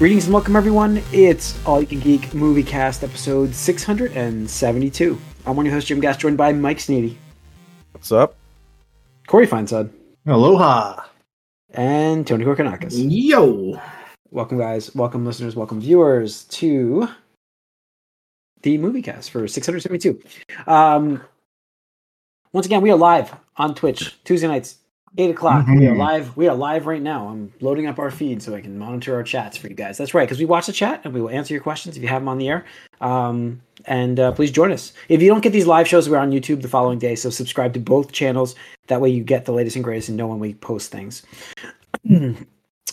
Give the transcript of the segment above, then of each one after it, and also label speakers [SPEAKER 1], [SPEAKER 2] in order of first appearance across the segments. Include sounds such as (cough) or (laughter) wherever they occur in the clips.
[SPEAKER 1] Greetings and welcome, everyone. It's All You Can Geek Movie Cast, episode 672. I'm one of your hosts, Jim Gass, joined by Mike Sneedy,
[SPEAKER 2] What's up?
[SPEAKER 1] Corey Feinsod,
[SPEAKER 3] Aloha.
[SPEAKER 1] and Tony Korkanakis.
[SPEAKER 3] Yo.
[SPEAKER 1] Welcome, guys. Welcome, listeners. Welcome, viewers, to the movie cast for 672. Um, once again, we are live on Twitch Tuesday nights, 8 o'clock. We are
[SPEAKER 3] Mhm.
[SPEAKER 1] live. We are live right now. I'm loading up our feed so I can monitor our chats for you guys. That's right, because we watch the chat and we will answer your questions if you have them on the air. Um, and uh, please join us. If you don't get these live shows, we're on YouTube the following day, so subscribe to both channels. That way you get the latest and greatest and know when we post things. (clears throat)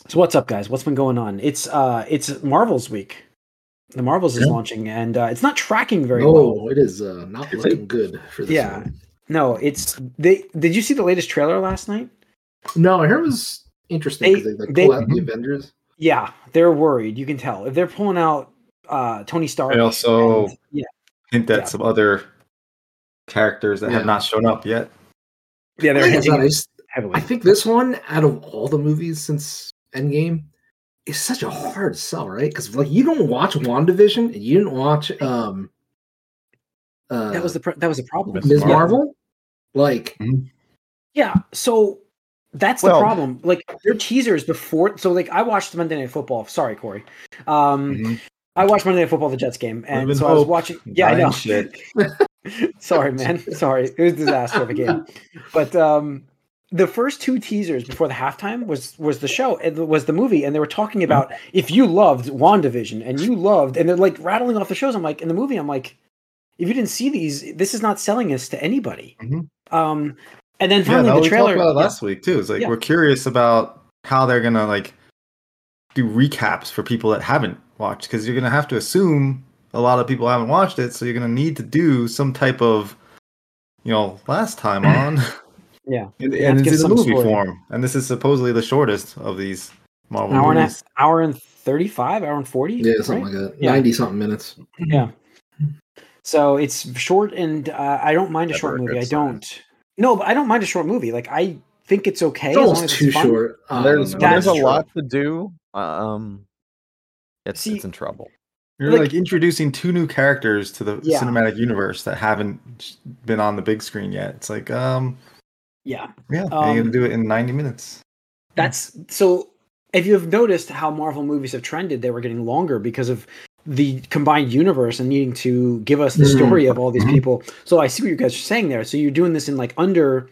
[SPEAKER 1] So what's up, guys? What's been going on? It's uh, it's Marvel's week. The Marvels is
[SPEAKER 3] Yeah.
[SPEAKER 1] launching, and uh, it's not tracking very
[SPEAKER 3] Oh,
[SPEAKER 1] well.
[SPEAKER 3] it is uh, not looking good for this
[SPEAKER 1] Yeah.
[SPEAKER 3] one.
[SPEAKER 1] No, it's they. Did you see the latest trailer last night?
[SPEAKER 3] No, I heard it was interesting because
[SPEAKER 1] They-
[SPEAKER 3] they, like,
[SPEAKER 1] they-
[SPEAKER 3] pull out the Avengers.
[SPEAKER 1] Yeah, they're worried. You can tell if they're pulling out uh, Tony Stark.
[SPEAKER 4] They also-
[SPEAKER 1] and- yeah,
[SPEAKER 4] hint at
[SPEAKER 1] Yeah.
[SPEAKER 4] some other characters that
[SPEAKER 3] Yeah.
[SPEAKER 4] have not shown up yet.
[SPEAKER 1] yeah, they're
[SPEAKER 3] I think,
[SPEAKER 1] hinting
[SPEAKER 3] I just-
[SPEAKER 1] heavily.
[SPEAKER 3] I think this one, out of all the movies since Endgame, is such a hard sell, right? Because like you don't watch WandaVision and you didn't watch um uh
[SPEAKER 1] that was the pr- that was the problem.
[SPEAKER 3] Ms.
[SPEAKER 4] Marvel.
[SPEAKER 3] Marvel. Like
[SPEAKER 1] Yeah, so that's
[SPEAKER 2] Well-
[SPEAKER 1] the problem. Like their teasers before. So like I watched Monday Night Football. Sorry, Corey. Um,
[SPEAKER 4] Mhm.
[SPEAKER 1] I watched Monday Night Football, the Jets game, and
[SPEAKER 4] Live in
[SPEAKER 1] so I was watching. Yeah, I know.
[SPEAKER 4] shit. (laughs)
[SPEAKER 1] Sorry, (laughs) man. Sorry, it was a disaster of a game. But um, the first two teasers before the halftime was was the show, it was the movie, and they were talking about if you loved WandaVision and you loved, and they're like rattling off the shows. I'm like, in the movie, I'm like, if you didn't see these, this is not selling us to anybody.
[SPEAKER 4] Mhm.
[SPEAKER 1] Um, and then finally
[SPEAKER 4] no,
[SPEAKER 1] the
[SPEAKER 4] we
[SPEAKER 1] trailer.
[SPEAKER 4] talked about it
[SPEAKER 1] yeah.
[SPEAKER 4] last week too. It's like
[SPEAKER 1] Yeah.
[SPEAKER 4] we're curious about how they're gonna like do recaps for people that haven't watched because you're gonna have to assume a lot of people haven't watched it, so you're gonna need to do some type of you know last time (coughs) on.
[SPEAKER 1] Yeah. (laughs)
[SPEAKER 4] and, and it's in
[SPEAKER 1] some
[SPEAKER 4] movie
[SPEAKER 1] story.
[SPEAKER 4] form, and this is supposedly the shortest of these Marvel
[SPEAKER 1] An hour and a,
[SPEAKER 4] movies.
[SPEAKER 1] hour and thirty five, hour and forty.
[SPEAKER 3] yeah, something
[SPEAKER 1] right?
[SPEAKER 3] like that.
[SPEAKER 1] Yeah.
[SPEAKER 3] Ninety something minutes.
[SPEAKER 1] Yeah. So it's short, and uh, I don't mind a
[SPEAKER 2] Never
[SPEAKER 1] short
[SPEAKER 2] a
[SPEAKER 1] movie. I don't. No, but I don't mind a short movie. Like I think it's okay.
[SPEAKER 3] It's
[SPEAKER 1] as long
[SPEAKER 3] almost
[SPEAKER 1] as
[SPEAKER 3] too
[SPEAKER 1] it's fun.
[SPEAKER 3] short. Um,
[SPEAKER 2] there's there's a
[SPEAKER 1] true.
[SPEAKER 2] lot to do. Um, it's
[SPEAKER 1] See-
[SPEAKER 2] it's in trouble.
[SPEAKER 4] You're
[SPEAKER 1] Like-
[SPEAKER 4] like, introducing two new characters to the
[SPEAKER 1] Yeah.
[SPEAKER 4] cinematic universe that haven't been on the big screen yet. It's like, um,
[SPEAKER 1] Yeah,
[SPEAKER 4] yeah,
[SPEAKER 1] Um,
[SPEAKER 4] you're gonna do it in 90 minutes.
[SPEAKER 1] that's so. If you have noticed how Marvel movies have trended, they were getting longer because of the combined universe and needing to give us the
[SPEAKER 3] Mhm.
[SPEAKER 1] story of all these
[SPEAKER 4] Mhm.
[SPEAKER 1] people. So I see what you guys are saying there. So you're doing this in like under,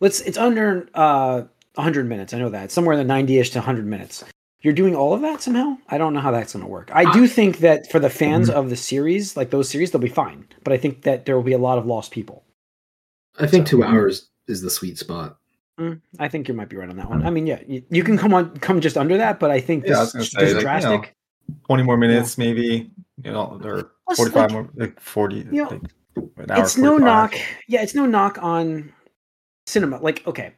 [SPEAKER 1] let's it's under uh 100 minutes. I know that somewhere in the 90ish to 100 minutes. You're doing all of that somehow. I don't know how that's going to work. I do think that for the fans of the series, like those series, they'll be fine. But I think that there will be a lot of lost people.
[SPEAKER 3] I think
[SPEAKER 1] So-
[SPEAKER 3] two hours is the sweet spot.
[SPEAKER 1] Mm, I think you might be right on that one. I mean, yeah, you, you can come on, come just under that, but I think
[SPEAKER 4] Yeah, I
[SPEAKER 1] this,
[SPEAKER 4] was
[SPEAKER 1] this
[SPEAKER 4] gonna say, like, you know,
[SPEAKER 1] drastic.
[SPEAKER 4] 20 more minutes, maybe, you know, or
[SPEAKER 1] Plus,
[SPEAKER 4] 45
[SPEAKER 1] like,
[SPEAKER 4] more, like 40.
[SPEAKER 1] you know,
[SPEAKER 4] like, an hour
[SPEAKER 1] it's no knock. Yeah, it's no knock on cinema. Like, okay,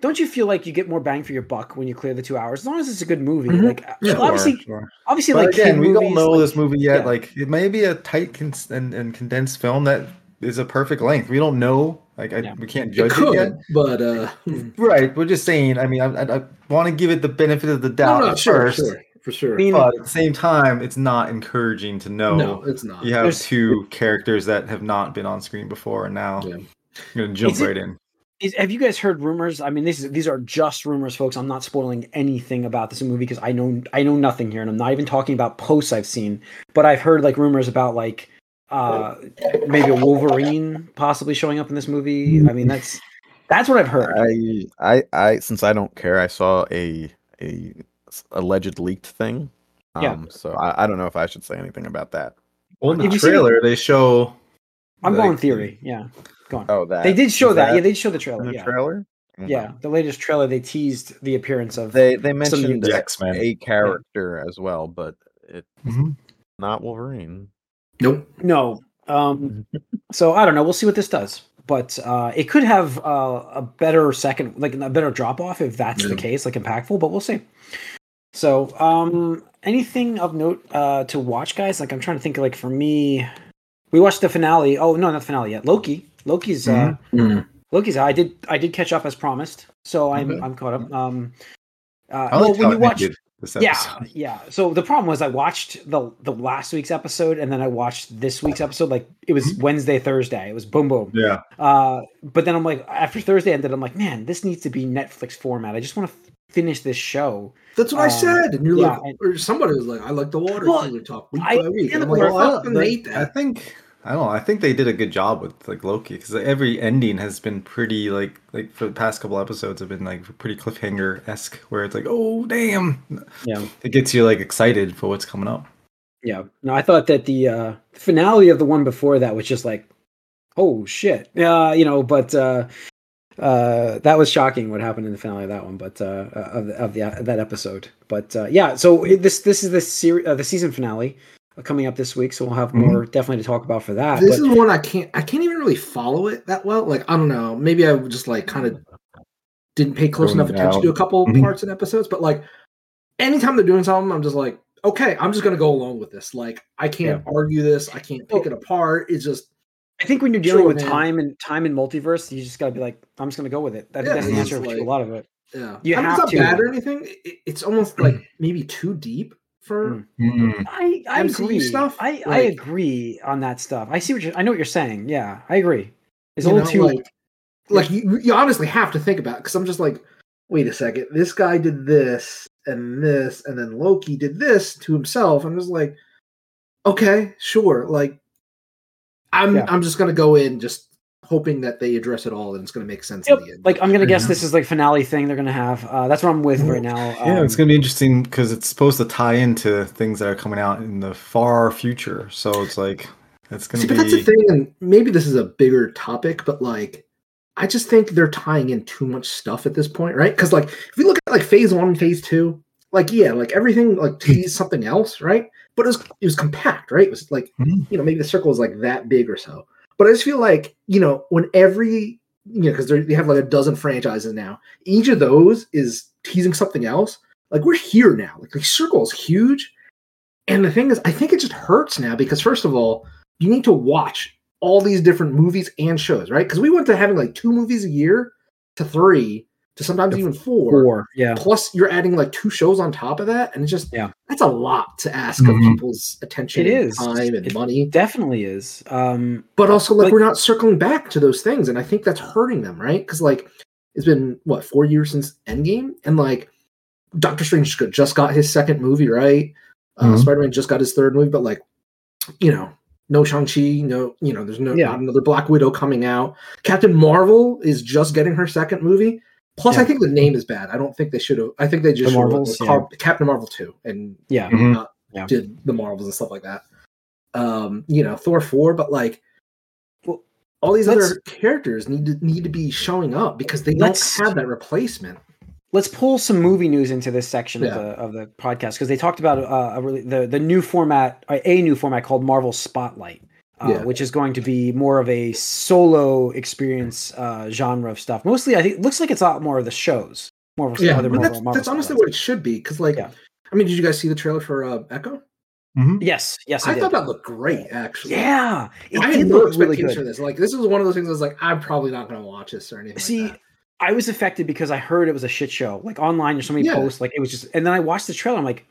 [SPEAKER 1] don't you feel like you get more bang for your buck when you clear the two hours? As long as it's a good movie.
[SPEAKER 3] Mhm.
[SPEAKER 1] Like,
[SPEAKER 3] Yeah,
[SPEAKER 1] obviously,
[SPEAKER 4] Sure.
[SPEAKER 1] obviously,
[SPEAKER 4] But
[SPEAKER 1] like
[SPEAKER 4] again,
[SPEAKER 1] kid
[SPEAKER 4] we don't know
[SPEAKER 1] like-
[SPEAKER 4] this movie yet.
[SPEAKER 1] yeah.
[SPEAKER 4] Like, it may be a tight cons- and, and condensed film that is a perfect length. We don't know. Like, I,
[SPEAKER 1] Yeah.
[SPEAKER 4] we can't judge it,
[SPEAKER 3] could,
[SPEAKER 4] yet.
[SPEAKER 3] but uh,
[SPEAKER 4] Right. We're just saying. I mean, I, I, I want to give it the benefit of the doubt
[SPEAKER 3] no, no,
[SPEAKER 4] at
[SPEAKER 3] sure,
[SPEAKER 4] first.
[SPEAKER 3] sure, for sure.
[SPEAKER 1] I mean,
[SPEAKER 4] But at the same time, it's not encouraging to know
[SPEAKER 3] no, it's not.
[SPEAKER 4] you have
[SPEAKER 1] There's-
[SPEAKER 4] two characters that have not been on screen before, and now
[SPEAKER 3] Yeah.
[SPEAKER 4] you're gonna jump
[SPEAKER 1] Is it-
[SPEAKER 4] right in.
[SPEAKER 1] Is, have you guys heard rumors? I mean, this is, these are just rumors, folks. I'm not spoiling anything about this movie because I know I know nothing here, and I'm not even talking about posts I've seen. But I've heard like rumors about like uh maybe a Wolverine possibly showing up in this movie. I mean, that's that's what I've heard.
[SPEAKER 2] I I I since I don't care, I saw a a s- alleged leaked thing. Um,
[SPEAKER 1] Yeah.
[SPEAKER 2] So I, I don't know if I should say anything about that.
[SPEAKER 4] Well, in the
[SPEAKER 1] Have you seen it?
[SPEAKER 4] trailer, they show.
[SPEAKER 1] I'm
[SPEAKER 4] like,
[SPEAKER 1] going theory. Yeah, go on.
[SPEAKER 2] Oh, that
[SPEAKER 1] they did show
[SPEAKER 2] is
[SPEAKER 1] that. Yeah, they did show the trailer.
[SPEAKER 2] in the
[SPEAKER 1] Yeah,
[SPEAKER 2] trailer. Okay.
[SPEAKER 1] yeah. The latest trailer they teased the appearance of.
[SPEAKER 2] They they mentioned
[SPEAKER 4] The
[SPEAKER 2] a-
[SPEAKER 4] X-Men.
[SPEAKER 2] a character as well, but it's
[SPEAKER 4] Mhm.
[SPEAKER 2] not Wolverine.
[SPEAKER 3] Nope.
[SPEAKER 1] No. Um, (laughs) so I don't know. We'll see what this does. But uh, it could have uh, a better second, like a better drop off if that's the case, like impactful. But we'll see. So, um, anything of note uh, to watch, guys? Like I'm trying to think. Like for me, we watched the finale. Oh no, not the finale yet. Loki. Loki's uh,
[SPEAKER 3] Mm.
[SPEAKER 1] Loki's. I did. I did catch up as promised. So I'm
[SPEAKER 4] Okay.
[SPEAKER 1] I'm caught up. Um, uh, well,
[SPEAKER 4] liked
[SPEAKER 1] when you watch. Yeah, yeah. So the problem was I watched the the last week's episode and then I watched this week's episode. Like it was
[SPEAKER 4] Mm-hmm.
[SPEAKER 1] Wednesday, Thursday. It was boom, boom.
[SPEAKER 4] Yeah.
[SPEAKER 1] Uh, but then I'm like, after Thursday ended, I'm like, man, this needs to be Netflix format. I just want to finish this show.
[SPEAKER 3] That's what I
[SPEAKER 1] Um,
[SPEAKER 3] said. And you're
[SPEAKER 1] yeah,
[SPEAKER 3] like,
[SPEAKER 1] and-
[SPEAKER 3] or somebody was like, I like the water
[SPEAKER 1] Well,
[SPEAKER 3] cooler talk week
[SPEAKER 1] I-
[SPEAKER 3] by week.
[SPEAKER 1] and
[SPEAKER 3] And I'm like, well, I fucking
[SPEAKER 4] But I think I don't know. I think they did a good job with like Loki because every ending has been pretty like like for the past couple episodes have been like pretty cliffhanger esque where it's like oh damn
[SPEAKER 1] Yeah,
[SPEAKER 4] it gets you like excited for what's coming up.
[SPEAKER 1] yeah. No, I thought that the uh, finale of the one before that was just like, oh shit. Uh, you know, but uh, uh, that was shocking what happened in the finale of that one, but uh, of the, of the of that episode. But uh, yeah, so this this is the series uh, the season finale uh, coming up this week, so we'll have
[SPEAKER 4] Mhm.
[SPEAKER 1] more definitely to talk about for that.
[SPEAKER 3] This
[SPEAKER 1] but-
[SPEAKER 3] is one I can't I can't even really follow it that well. Like I don't know, maybe I just like kind of didn't pay close enough attention to a
[SPEAKER 4] out.
[SPEAKER 3] couple
[SPEAKER 4] Mhm.
[SPEAKER 3] parts and episodes, but like anytime they're doing something, I'm just like, okay, I'm just gonna go along with this. Like I can't argue this, I can't pick
[SPEAKER 1] Well-
[SPEAKER 3] it apart. It's just
[SPEAKER 1] I think when you're dealing
[SPEAKER 3] Sure,
[SPEAKER 1] with
[SPEAKER 3] man.
[SPEAKER 1] time and time and multiverse, you just gotta be like, I'm just gonna go with it. I think
[SPEAKER 3] Yeah,
[SPEAKER 1] that's the
[SPEAKER 3] it's
[SPEAKER 1] answer to a lot of it.
[SPEAKER 3] yeah.
[SPEAKER 1] You
[SPEAKER 3] I mean,
[SPEAKER 1] have
[SPEAKER 3] it's
[SPEAKER 1] to.
[SPEAKER 3] not bad or anything. It, it's almost like maybe too deep for
[SPEAKER 1] Mm. I I
[SPEAKER 3] MCU
[SPEAKER 1] agree.
[SPEAKER 3] stuff,
[SPEAKER 1] I I agree on that stuff. I see what you're. I know what you're saying. Yeah, I agree. It's a little
[SPEAKER 3] know,
[SPEAKER 1] too.
[SPEAKER 3] like like you, you honestly have to think about because I'm just like, wait a second, this guy did this and this, and then Loki did this to himself. I'm just like, okay, sure. Like, I'm
[SPEAKER 1] Yeah.
[SPEAKER 3] I'm just gonna go in just hoping that they address it all and it's gonna make sense
[SPEAKER 1] Yep,
[SPEAKER 3] in the end.
[SPEAKER 1] Like I'm gonna guess
[SPEAKER 4] Yeah.
[SPEAKER 1] this is like finale thing they're gonna have. Uh, that's what I'm with right now.
[SPEAKER 4] Yeah, it's
[SPEAKER 1] Um,
[SPEAKER 4] gonna be interesting because it's supposed to tie into things that are coming out in the far future. So it's like it's gonna
[SPEAKER 3] See,
[SPEAKER 4] be.
[SPEAKER 3] but that's the thing, and maybe this is a bigger topic, but like, I just think they're tying in too much stuff at this point, right? Because like, if you look at like phase one, phase two, like yeah, like everything like teased something else, right? But it was it was compact, right? It was like
[SPEAKER 4] Mhm.
[SPEAKER 3] you know maybe the circle is like that big or so. But I just feel like you know when every you know because they have like a dozen franchises now, each of those is teasing something else. Like we're here now. Like the circle is huge, and the thing is, I think it just hurts now because first of all, you need to watch all these different movies and shows, right? Because we went to having like two movies a year to three to sometimes even four.
[SPEAKER 1] four. Yeah.
[SPEAKER 3] Plus, you're adding like two shows on top of that, and it's just
[SPEAKER 1] Yeah.
[SPEAKER 3] that's a lot to ask of
[SPEAKER 4] Mhm.
[SPEAKER 3] people's attention,
[SPEAKER 1] It
[SPEAKER 3] and time, and
[SPEAKER 1] It
[SPEAKER 3] money.
[SPEAKER 1] Definitely is. Um,
[SPEAKER 3] But also, like,
[SPEAKER 1] like-
[SPEAKER 3] we're not circling back to those things, and I think that's hurting them, right? Because like it's been what four years since Endgame, and like Doctor Strange just got his second movie, right? Uh,
[SPEAKER 4] Mhm.
[SPEAKER 3] Spider Man just got his third movie, but like you know, no Shang Chi, no, you know, there's no
[SPEAKER 1] Yeah.
[SPEAKER 3] not another Black Widow coming out. Captain Marvel is just getting her second movie. Plus, I think the name is bad. I don't think they should have. I think they just
[SPEAKER 1] The
[SPEAKER 3] should have
[SPEAKER 1] Marvels,
[SPEAKER 3] called Captain Marvel two and
[SPEAKER 1] yeah.
[SPEAKER 4] Mhm.
[SPEAKER 3] not
[SPEAKER 1] Yeah.
[SPEAKER 3] did the Marvels and stuff like that. Um, you know, Thor four, but like,
[SPEAKER 1] Well,
[SPEAKER 3] all these
[SPEAKER 1] let's-
[SPEAKER 3] other characters need to need to be showing up because they don't have that replacement.
[SPEAKER 1] Let's pull some movie news into this section
[SPEAKER 3] Yeah.
[SPEAKER 1] of the of the podcast because they talked about uh, a really the the new format, uh, a new format called Marvel Spotlight. Uh,
[SPEAKER 3] Yeah.
[SPEAKER 1] Which is going to be more of a solo experience uh, genre of stuff. Mostly, I think it looks like it's a lot more of the shows. Marvel,
[SPEAKER 3] Yeah,
[SPEAKER 1] other
[SPEAKER 3] but
[SPEAKER 1] Marvel,
[SPEAKER 3] that's,
[SPEAKER 1] Marvel
[SPEAKER 3] that's honestly
[SPEAKER 1] Spotlights.
[SPEAKER 3] what it should be. Because like,
[SPEAKER 1] Yeah.
[SPEAKER 3] I mean, did you guys see the trailer for uh, Echo?
[SPEAKER 4] Mhm.
[SPEAKER 1] Yes, yes, I,
[SPEAKER 3] I
[SPEAKER 1] did.
[SPEAKER 3] thought that looked great, actually.
[SPEAKER 1] Yeah, it
[SPEAKER 3] I
[SPEAKER 1] did
[SPEAKER 3] had no
[SPEAKER 1] look really
[SPEAKER 3] expectations
[SPEAKER 1] good.
[SPEAKER 3] for this. Like, this was one of those things I was like, I'm probably not going to watch this or anything.
[SPEAKER 1] See,
[SPEAKER 3] like that.
[SPEAKER 1] I was affected because I heard it was a shit show. Like online, there's so many
[SPEAKER 3] Yeah.
[SPEAKER 1] posts. Like it was just, and then I watched the trailer. I'm like,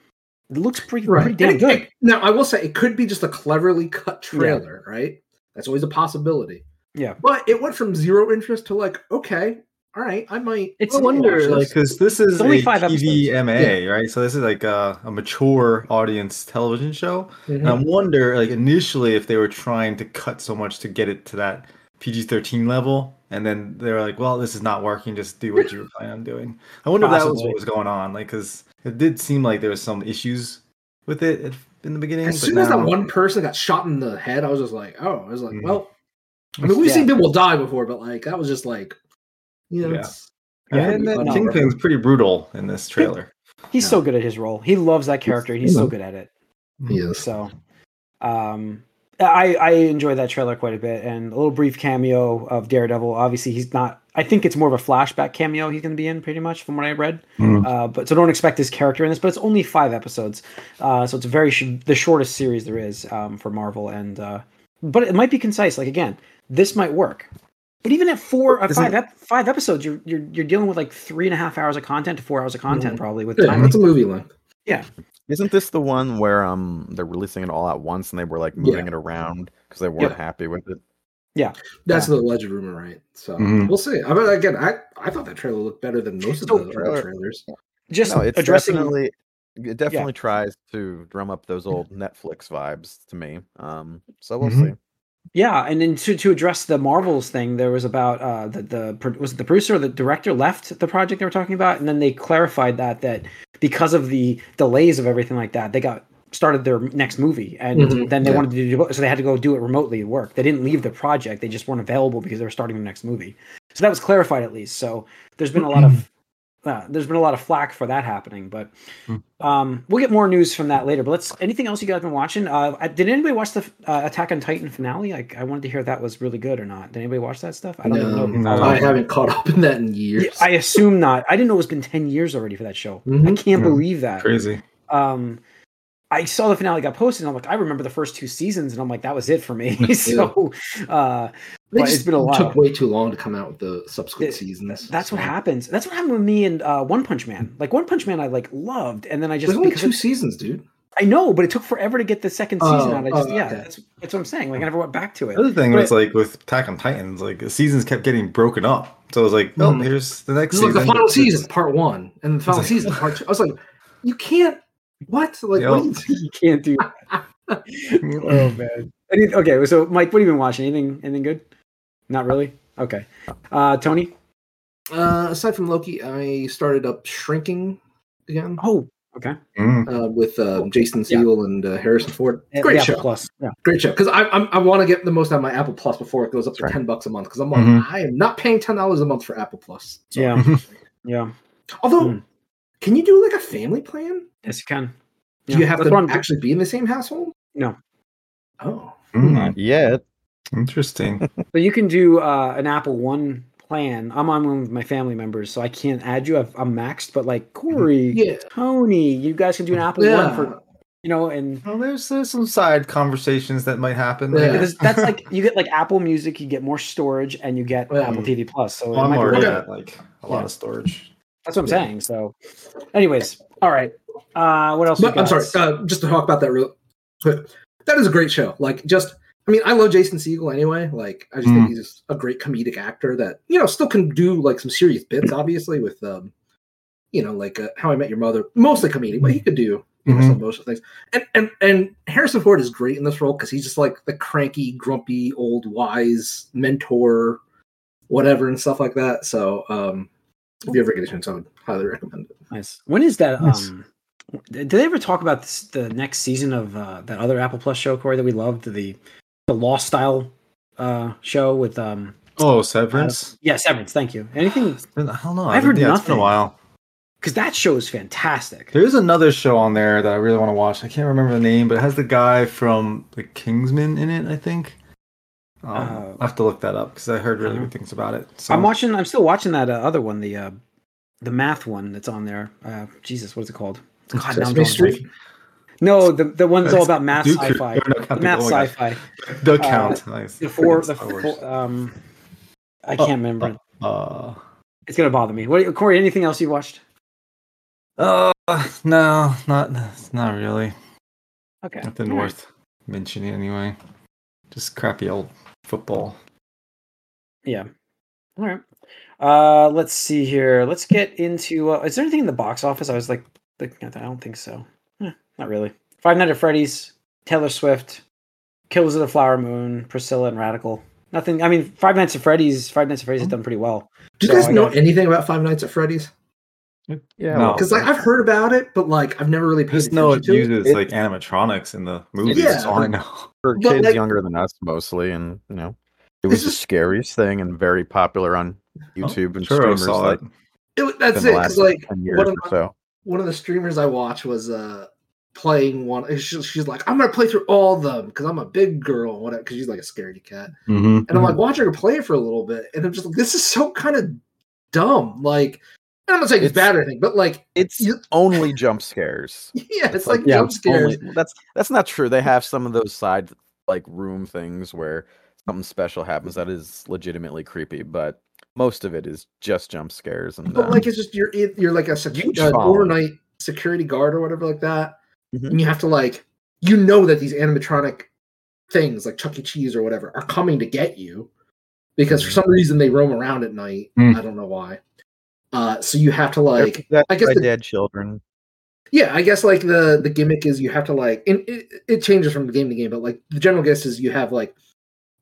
[SPEAKER 1] it looks pretty,
[SPEAKER 3] right?
[SPEAKER 1] pretty damn
[SPEAKER 3] it-
[SPEAKER 1] good.
[SPEAKER 3] it- now, I will say it could be just a cleverly cut trailer, right? That's always a possibility.
[SPEAKER 1] Yeah.
[SPEAKER 3] But it went from zero interest to like, okay, all right, I might.
[SPEAKER 1] It's-
[SPEAKER 4] I wonder,
[SPEAKER 3] watch
[SPEAKER 4] like,
[SPEAKER 3] this.
[SPEAKER 4] because this is
[SPEAKER 1] It's only
[SPEAKER 4] a
[SPEAKER 1] five
[SPEAKER 4] TVMA, right? So this is like a, a mature audience television show.
[SPEAKER 3] Mhm.
[SPEAKER 4] And I wonder, like, initially, if they were trying to cut so much to get it to that PG 13 level, and then they were like, well, this is not working, just do what you (laughs) were planning on doing. I wonder if that was what was going on, like, because it did seem like there was some issues with it at- in the beginning.
[SPEAKER 3] As
[SPEAKER 4] but
[SPEAKER 3] soon as that one person got shot in the head, I was just like, oh, I was like,
[SPEAKER 4] Mhm.
[SPEAKER 3] well, I mean, we've
[SPEAKER 1] Yeah.
[SPEAKER 3] seen people die before, but like that was just like, you know,
[SPEAKER 4] Yeah.
[SPEAKER 3] it's-
[SPEAKER 1] Yeah,
[SPEAKER 4] and then Kingpin's pretty brutal in this trailer.
[SPEAKER 1] He's
[SPEAKER 3] Yeah.
[SPEAKER 1] so good at his role. He loves that character, and he's so good at it.
[SPEAKER 3] he is.
[SPEAKER 1] So, um, I I enjoyed that trailer quite a bit, and a little brief cameo of Daredevil. Obviously, he's not. I think it's more of a flashback cameo he's going to be in, pretty much from what I read.
[SPEAKER 4] Mhm.
[SPEAKER 1] Uh, but so don't expect his character in this. But it's only five episodes, uh, so it's very sh- the shortest series there is um, for Marvel, and uh, but it might be concise. Like again, this might work. But even at four, uh, five, ep- five episodes, you're, you're you're dealing with like three and a half hours of content to four hours of content,
[SPEAKER 3] Mhm.
[SPEAKER 1] probably with
[SPEAKER 3] Yeah, that's a movie length. Yeah.
[SPEAKER 2] Isn't this the one where um they're releasing it all at once and they were like moving it around because they weren't
[SPEAKER 1] Yep.
[SPEAKER 2] happy with it?
[SPEAKER 3] Yeah, that's the alleged rumor, right? So
[SPEAKER 4] Mhm.
[SPEAKER 3] we'll see. I mean, again, I I thought that trailer looked better than most of the other
[SPEAKER 2] Trailer-
[SPEAKER 3] trailers.
[SPEAKER 1] Just
[SPEAKER 2] no, it's
[SPEAKER 1] addressing
[SPEAKER 2] definitely it definitely tries to drum up those old Netflix vibes to me. Um, so we'll
[SPEAKER 4] Mhm.
[SPEAKER 2] see.
[SPEAKER 1] Yeah, and then to, to address the Marvels thing, there was about uh, the the was it the producer or the director left the project they were talking about, and then they clarified that that because of the delays of everything like that, they got started their next movie, and
[SPEAKER 3] Mhm,
[SPEAKER 1] then they
[SPEAKER 3] yeah.
[SPEAKER 1] wanted to do so they had to go do it remotely at work. They didn't leave the project; they just weren't available because they were starting the next movie. So that was clarified at least. So there's been a lot of uh, there's been a lot of flack for that happening, but
[SPEAKER 4] Hmm.
[SPEAKER 1] um, we'll get more news from that later. But let's anything else you guys been watching? Uh, did anybody watch the uh, Attack on Titan finale? Like, I wanted to hear if that was really good or not. Did anybody watch that stuff? I don't even know.
[SPEAKER 4] No,
[SPEAKER 3] I haven't caught up in that in years.
[SPEAKER 1] Yeah, I assume not. I didn't know it's been ten years already for that show. I
[SPEAKER 3] Mhm.
[SPEAKER 1] can't
[SPEAKER 4] Yeah.
[SPEAKER 1] believe that.
[SPEAKER 4] Crazy.
[SPEAKER 1] Um, I saw the finale got posted, and I'm like, I remember the first two seasons, and I'm like, that was it for me. (laughs) (laughs) so, uh, but
[SPEAKER 3] just
[SPEAKER 1] it's been a while.
[SPEAKER 3] took way too long to come out with the subsequent
[SPEAKER 1] It-
[SPEAKER 3] seasons.
[SPEAKER 1] That's what happens. That's what happened with me and uh, One Punch Man. Like One Punch Man, I like loved, and then I just
[SPEAKER 3] There's only two
[SPEAKER 1] it-
[SPEAKER 3] seasons, dude.
[SPEAKER 1] I know, but it took forever to get the second season
[SPEAKER 3] Oh,
[SPEAKER 1] out. I just
[SPEAKER 3] oh,
[SPEAKER 1] yeah,
[SPEAKER 3] okay.
[SPEAKER 1] that's, that's what I'm saying. Like I never went back to it.
[SPEAKER 4] The other thing
[SPEAKER 1] But-
[SPEAKER 4] was like with Attack on Titans, like the seasons kept getting broken up. So I was like, oh,
[SPEAKER 3] Mhm.
[SPEAKER 4] here's the next
[SPEAKER 3] This is like the final season, part one, and the final
[SPEAKER 4] like-
[SPEAKER 3] season, part two. I was like, you can't. What? Like,
[SPEAKER 4] Yeah.
[SPEAKER 3] what you
[SPEAKER 1] you can't do. (laughs) (laughs) oh man. Any, okay, so Mike, what have you been watching? Anything? Anything good? Not really. Okay. Uh, Tony.
[SPEAKER 3] Uh, aside from Loki, I started up Shrinking again
[SPEAKER 1] Oh, okay.
[SPEAKER 4] Mm.
[SPEAKER 3] uh, with uh, Jason
[SPEAKER 1] Yeah.
[SPEAKER 3] Segel and uh, Harrison Ford. Great
[SPEAKER 1] the
[SPEAKER 3] show,
[SPEAKER 1] Plus. Yeah.
[SPEAKER 3] great show. Because I I'm, I want to get the most out of my Apple Plus before it goes up to
[SPEAKER 2] Right.
[SPEAKER 3] ten bucks a month. Because I'm like,
[SPEAKER 4] Mhm.
[SPEAKER 3] I am not paying ten dollars a month for Apple Plus. So-
[SPEAKER 1] Yeah. (laughs) Yeah.
[SPEAKER 3] Although,
[SPEAKER 1] Hmm.
[SPEAKER 3] Can you do like a family plan?
[SPEAKER 1] Yes, you can.
[SPEAKER 3] Do
[SPEAKER 1] Yeah,
[SPEAKER 3] you have
[SPEAKER 1] that's
[SPEAKER 3] to
[SPEAKER 1] what
[SPEAKER 3] actually be in the same household?
[SPEAKER 1] No.
[SPEAKER 3] Oh,
[SPEAKER 4] Mm.
[SPEAKER 2] Yeah,
[SPEAKER 4] Interesting. (laughs)
[SPEAKER 1] but you can do uh, an Apple One plan. I'm on one with my family members, so I can't add you. I've, I'm maxed, but like Corey, (laughs)
[SPEAKER 3] yeah.
[SPEAKER 1] Tony, you guys can do an Apple
[SPEAKER 3] Yeah.
[SPEAKER 1] One for you know, and
[SPEAKER 4] well, there's, there's some side conversations that might happen.
[SPEAKER 3] Yeah.
[SPEAKER 4] there.
[SPEAKER 1] because that's like (laughs) you get like Apple Music, you get more storage, and you get
[SPEAKER 3] Yeah.
[SPEAKER 1] Apple TV Plus. So it
[SPEAKER 4] Well, I'm
[SPEAKER 1] might be
[SPEAKER 4] already
[SPEAKER 1] worth it.
[SPEAKER 4] at like a lot of storage.
[SPEAKER 1] That's what I'm
[SPEAKER 3] Yeah.
[SPEAKER 1] saying. So, anyways, all right. Uh, what else?
[SPEAKER 3] But I'm sorry, uh, just to talk about that real quick. That is a great show. Like, just I mean, I love Jason Segel anyway. Like, I just think
[SPEAKER 4] Mm.
[SPEAKER 3] he's just a great comedic actor that you know still can do like some serious bits. (clears throat) Obviously, with um, you know, like uh, How I Met Your Mother, mostly comedic, but he could do you know
[SPEAKER 4] Mhm.
[SPEAKER 3] some emotional things. And and and Harrison Ford is great in this role because he's just like the cranky, grumpy, old, wise mentor, whatever, and stuff like that. So, um, if you ever get a chance, I would highly recommend it.
[SPEAKER 1] Nice. When is that?
[SPEAKER 4] Nice.
[SPEAKER 1] Um, did they ever talk about this, the next season of uh, that other Apple Plus show, Corey, that we loved, the the Lost Style uh, show with um,
[SPEAKER 4] Oh, Severance.
[SPEAKER 1] yeah, Severance. Thank you. Anything
[SPEAKER 4] I don't know.
[SPEAKER 1] I've heard
[SPEAKER 4] yeah, It's been a while.
[SPEAKER 1] because that show is fantastic.
[SPEAKER 4] There is another show on there that I really want to watch. I can't remember the name, but it has the guy from The Kingsman in it. I think. Um,
[SPEAKER 1] Uh,
[SPEAKER 4] I have to look that up because I heard really good things about it. So
[SPEAKER 1] I'm watching. I'm still watching that uh, other one, the uh, the math one that's on there. Uh, Jesus, what is it called? God,
[SPEAKER 3] Sesame Street?
[SPEAKER 1] No, the the one that's all about math
[SPEAKER 4] Duke-
[SPEAKER 1] sci-fi.
[SPEAKER 4] no,
[SPEAKER 1] The math sci-fi.
[SPEAKER 4] The
[SPEAKER 1] uh,
[SPEAKER 4] Count. nice.
[SPEAKER 1] The four. The four, um, I can't remember.
[SPEAKER 4] Uh,
[SPEAKER 1] It's gonna bother me. What, Corey? Anything else you watched?
[SPEAKER 4] uh, no, not not really.
[SPEAKER 1] Okay.
[SPEAKER 4] Nothing
[SPEAKER 1] right.
[SPEAKER 4] worth mentioning anyway. Just crappy old football.
[SPEAKER 1] Yeah. All right. Uh, let's see here. Let's get into. Uh, is there anything in the box office? I was like looking at that. I don't think so. Eh, not really. Five Nights at Freddy's, Taylor Swift, Killers of the Flower Moon, Priscilla, and Radical. Nothing. I mean, Five Nights at Freddy's. Five Nights at Freddy's has done pretty well.
[SPEAKER 3] Do you
[SPEAKER 1] So
[SPEAKER 3] guys know
[SPEAKER 1] got-
[SPEAKER 3] anything about Five Nights at Freddy's?
[SPEAKER 2] Yeah.
[SPEAKER 4] No.
[SPEAKER 3] Because like I've heard about it, but like I've never really paid
[SPEAKER 4] Just know it
[SPEAKER 3] attention to it.
[SPEAKER 4] uses
[SPEAKER 2] It-
[SPEAKER 4] like animatronics in the movies.
[SPEAKER 3] Yeah,
[SPEAKER 4] That's all I know.
[SPEAKER 2] for
[SPEAKER 3] But,
[SPEAKER 2] kids
[SPEAKER 3] like-
[SPEAKER 2] younger than us mostly, and you know, it was the
[SPEAKER 3] is-
[SPEAKER 2] scariest thing and very popular on YouTube and
[SPEAKER 4] Churro
[SPEAKER 2] streamers like
[SPEAKER 4] it.
[SPEAKER 3] It that's it. Because like
[SPEAKER 2] ten years
[SPEAKER 3] one of
[SPEAKER 2] or
[SPEAKER 3] my,
[SPEAKER 2] so.
[SPEAKER 3] one of the streamers I watch was uh playing one. and She's, she's like, I'm gonna play through all of them because I'm a big girl, whatever. Because she's like a scaredy cat,
[SPEAKER 4] Mhm.
[SPEAKER 3] and I'm like watching her play for a little bit, and I'm just like, this is so kind of dumb. Like, and I'm not saying it's,
[SPEAKER 2] It's-
[SPEAKER 3] bad or anything, but like,
[SPEAKER 2] It's
[SPEAKER 3] you-
[SPEAKER 2] only jump scares. (laughs)
[SPEAKER 3] yeah, it's, like,
[SPEAKER 2] yeah,
[SPEAKER 3] jump scares.
[SPEAKER 2] only- that's that's not true. They have some of those side like room things where something special happens that is legitimately creepy, but most of it is just jump scares and
[SPEAKER 3] But like, it's just you're you're like a secu-
[SPEAKER 2] Huge
[SPEAKER 3] uh,
[SPEAKER 2] following.
[SPEAKER 3] overnight security guard or whatever like that,
[SPEAKER 2] Mhm.
[SPEAKER 3] and you have to like you know that these animatronic things like Chuck E. Cheese or whatever are coming to get you because for some reason they roam around at night.
[SPEAKER 4] Hmm.
[SPEAKER 3] I don't know why. Uh, so you have to like I guess the-
[SPEAKER 2] dead children.
[SPEAKER 3] yeah, I guess like the the gimmick is you have to like and it, it changes from game to game, but like the general guess is you have like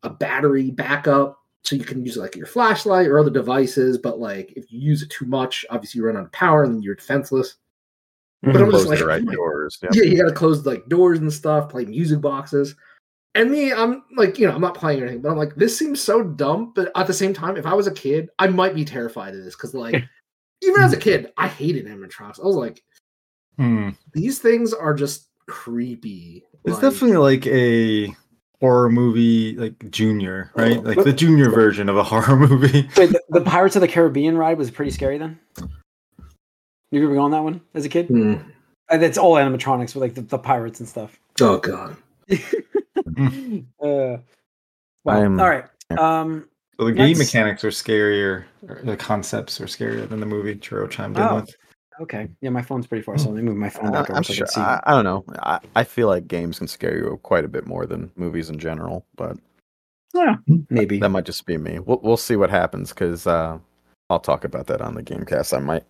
[SPEAKER 3] a battery backup so you can use like your flashlight or other devices, but like if you use it too much, obviously you run out of power and then you're defenseless. But I'm just like,
[SPEAKER 2] right
[SPEAKER 3] oh
[SPEAKER 2] doors. Yeah.
[SPEAKER 3] Yeah, you gotta close like doors and stuff, play music boxes. And me, I'm like, you know, I'm not playing anything, but I'm like, this seems so dumb. But at the same time, if I was a kid, I might be terrified of this because, like, (laughs) even as a kid, I hated animatronics. I was like,
[SPEAKER 4] Hmm.
[SPEAKER 3] these things are just creepy.
[SPEAKER 4] It's
[SPEAKER 3] Like,
[SPEAKER 4] definitely like a horror movie, like junior, right? Like the junior version of a (laughs) horror movie.
[SPEAKER 1] Wait, the, the Pirates of the Caribbean ride was pretty scary then. You ever go on that one as a kid?
[SPEAKER 3] Hmm.
[SPEAKER 1] And it's all animatronics with like the, the pirates and stuff.
[SPEAKER 3] Oh god. (laughs)
[SPEAKER 1] uh, well,
[SPEAKER 2] I'm-
[SPEAKER 1] all right. Um,
[SPEAKER 4] So the game
[SPEAKER 1] That's-
[SPEAKER 4] mechanics are scarier. or The concepts are scarier than the movie. Churro chimed in
[SPEAKER 1] Oh.
[SPEAKER 4] with.
[SPEAKER 1] okay. Yeah, my phone's pretty far, so let me move my phone
[SPEAKER 2] I,
[SPEAKER 1] back over
[SPEAKER 2] I'm
[SPEAKER 1] so I can see.
[SPEAKER 2] I, I don't know. I, I feel like games can scare you quite a bit more than movies in general, but
[SPEAKER 1] yeah, maybe.
[SPEAKER 2] that might just be me. We'll we'll see what happens because uh, I'll talk about that on the GameCast. I might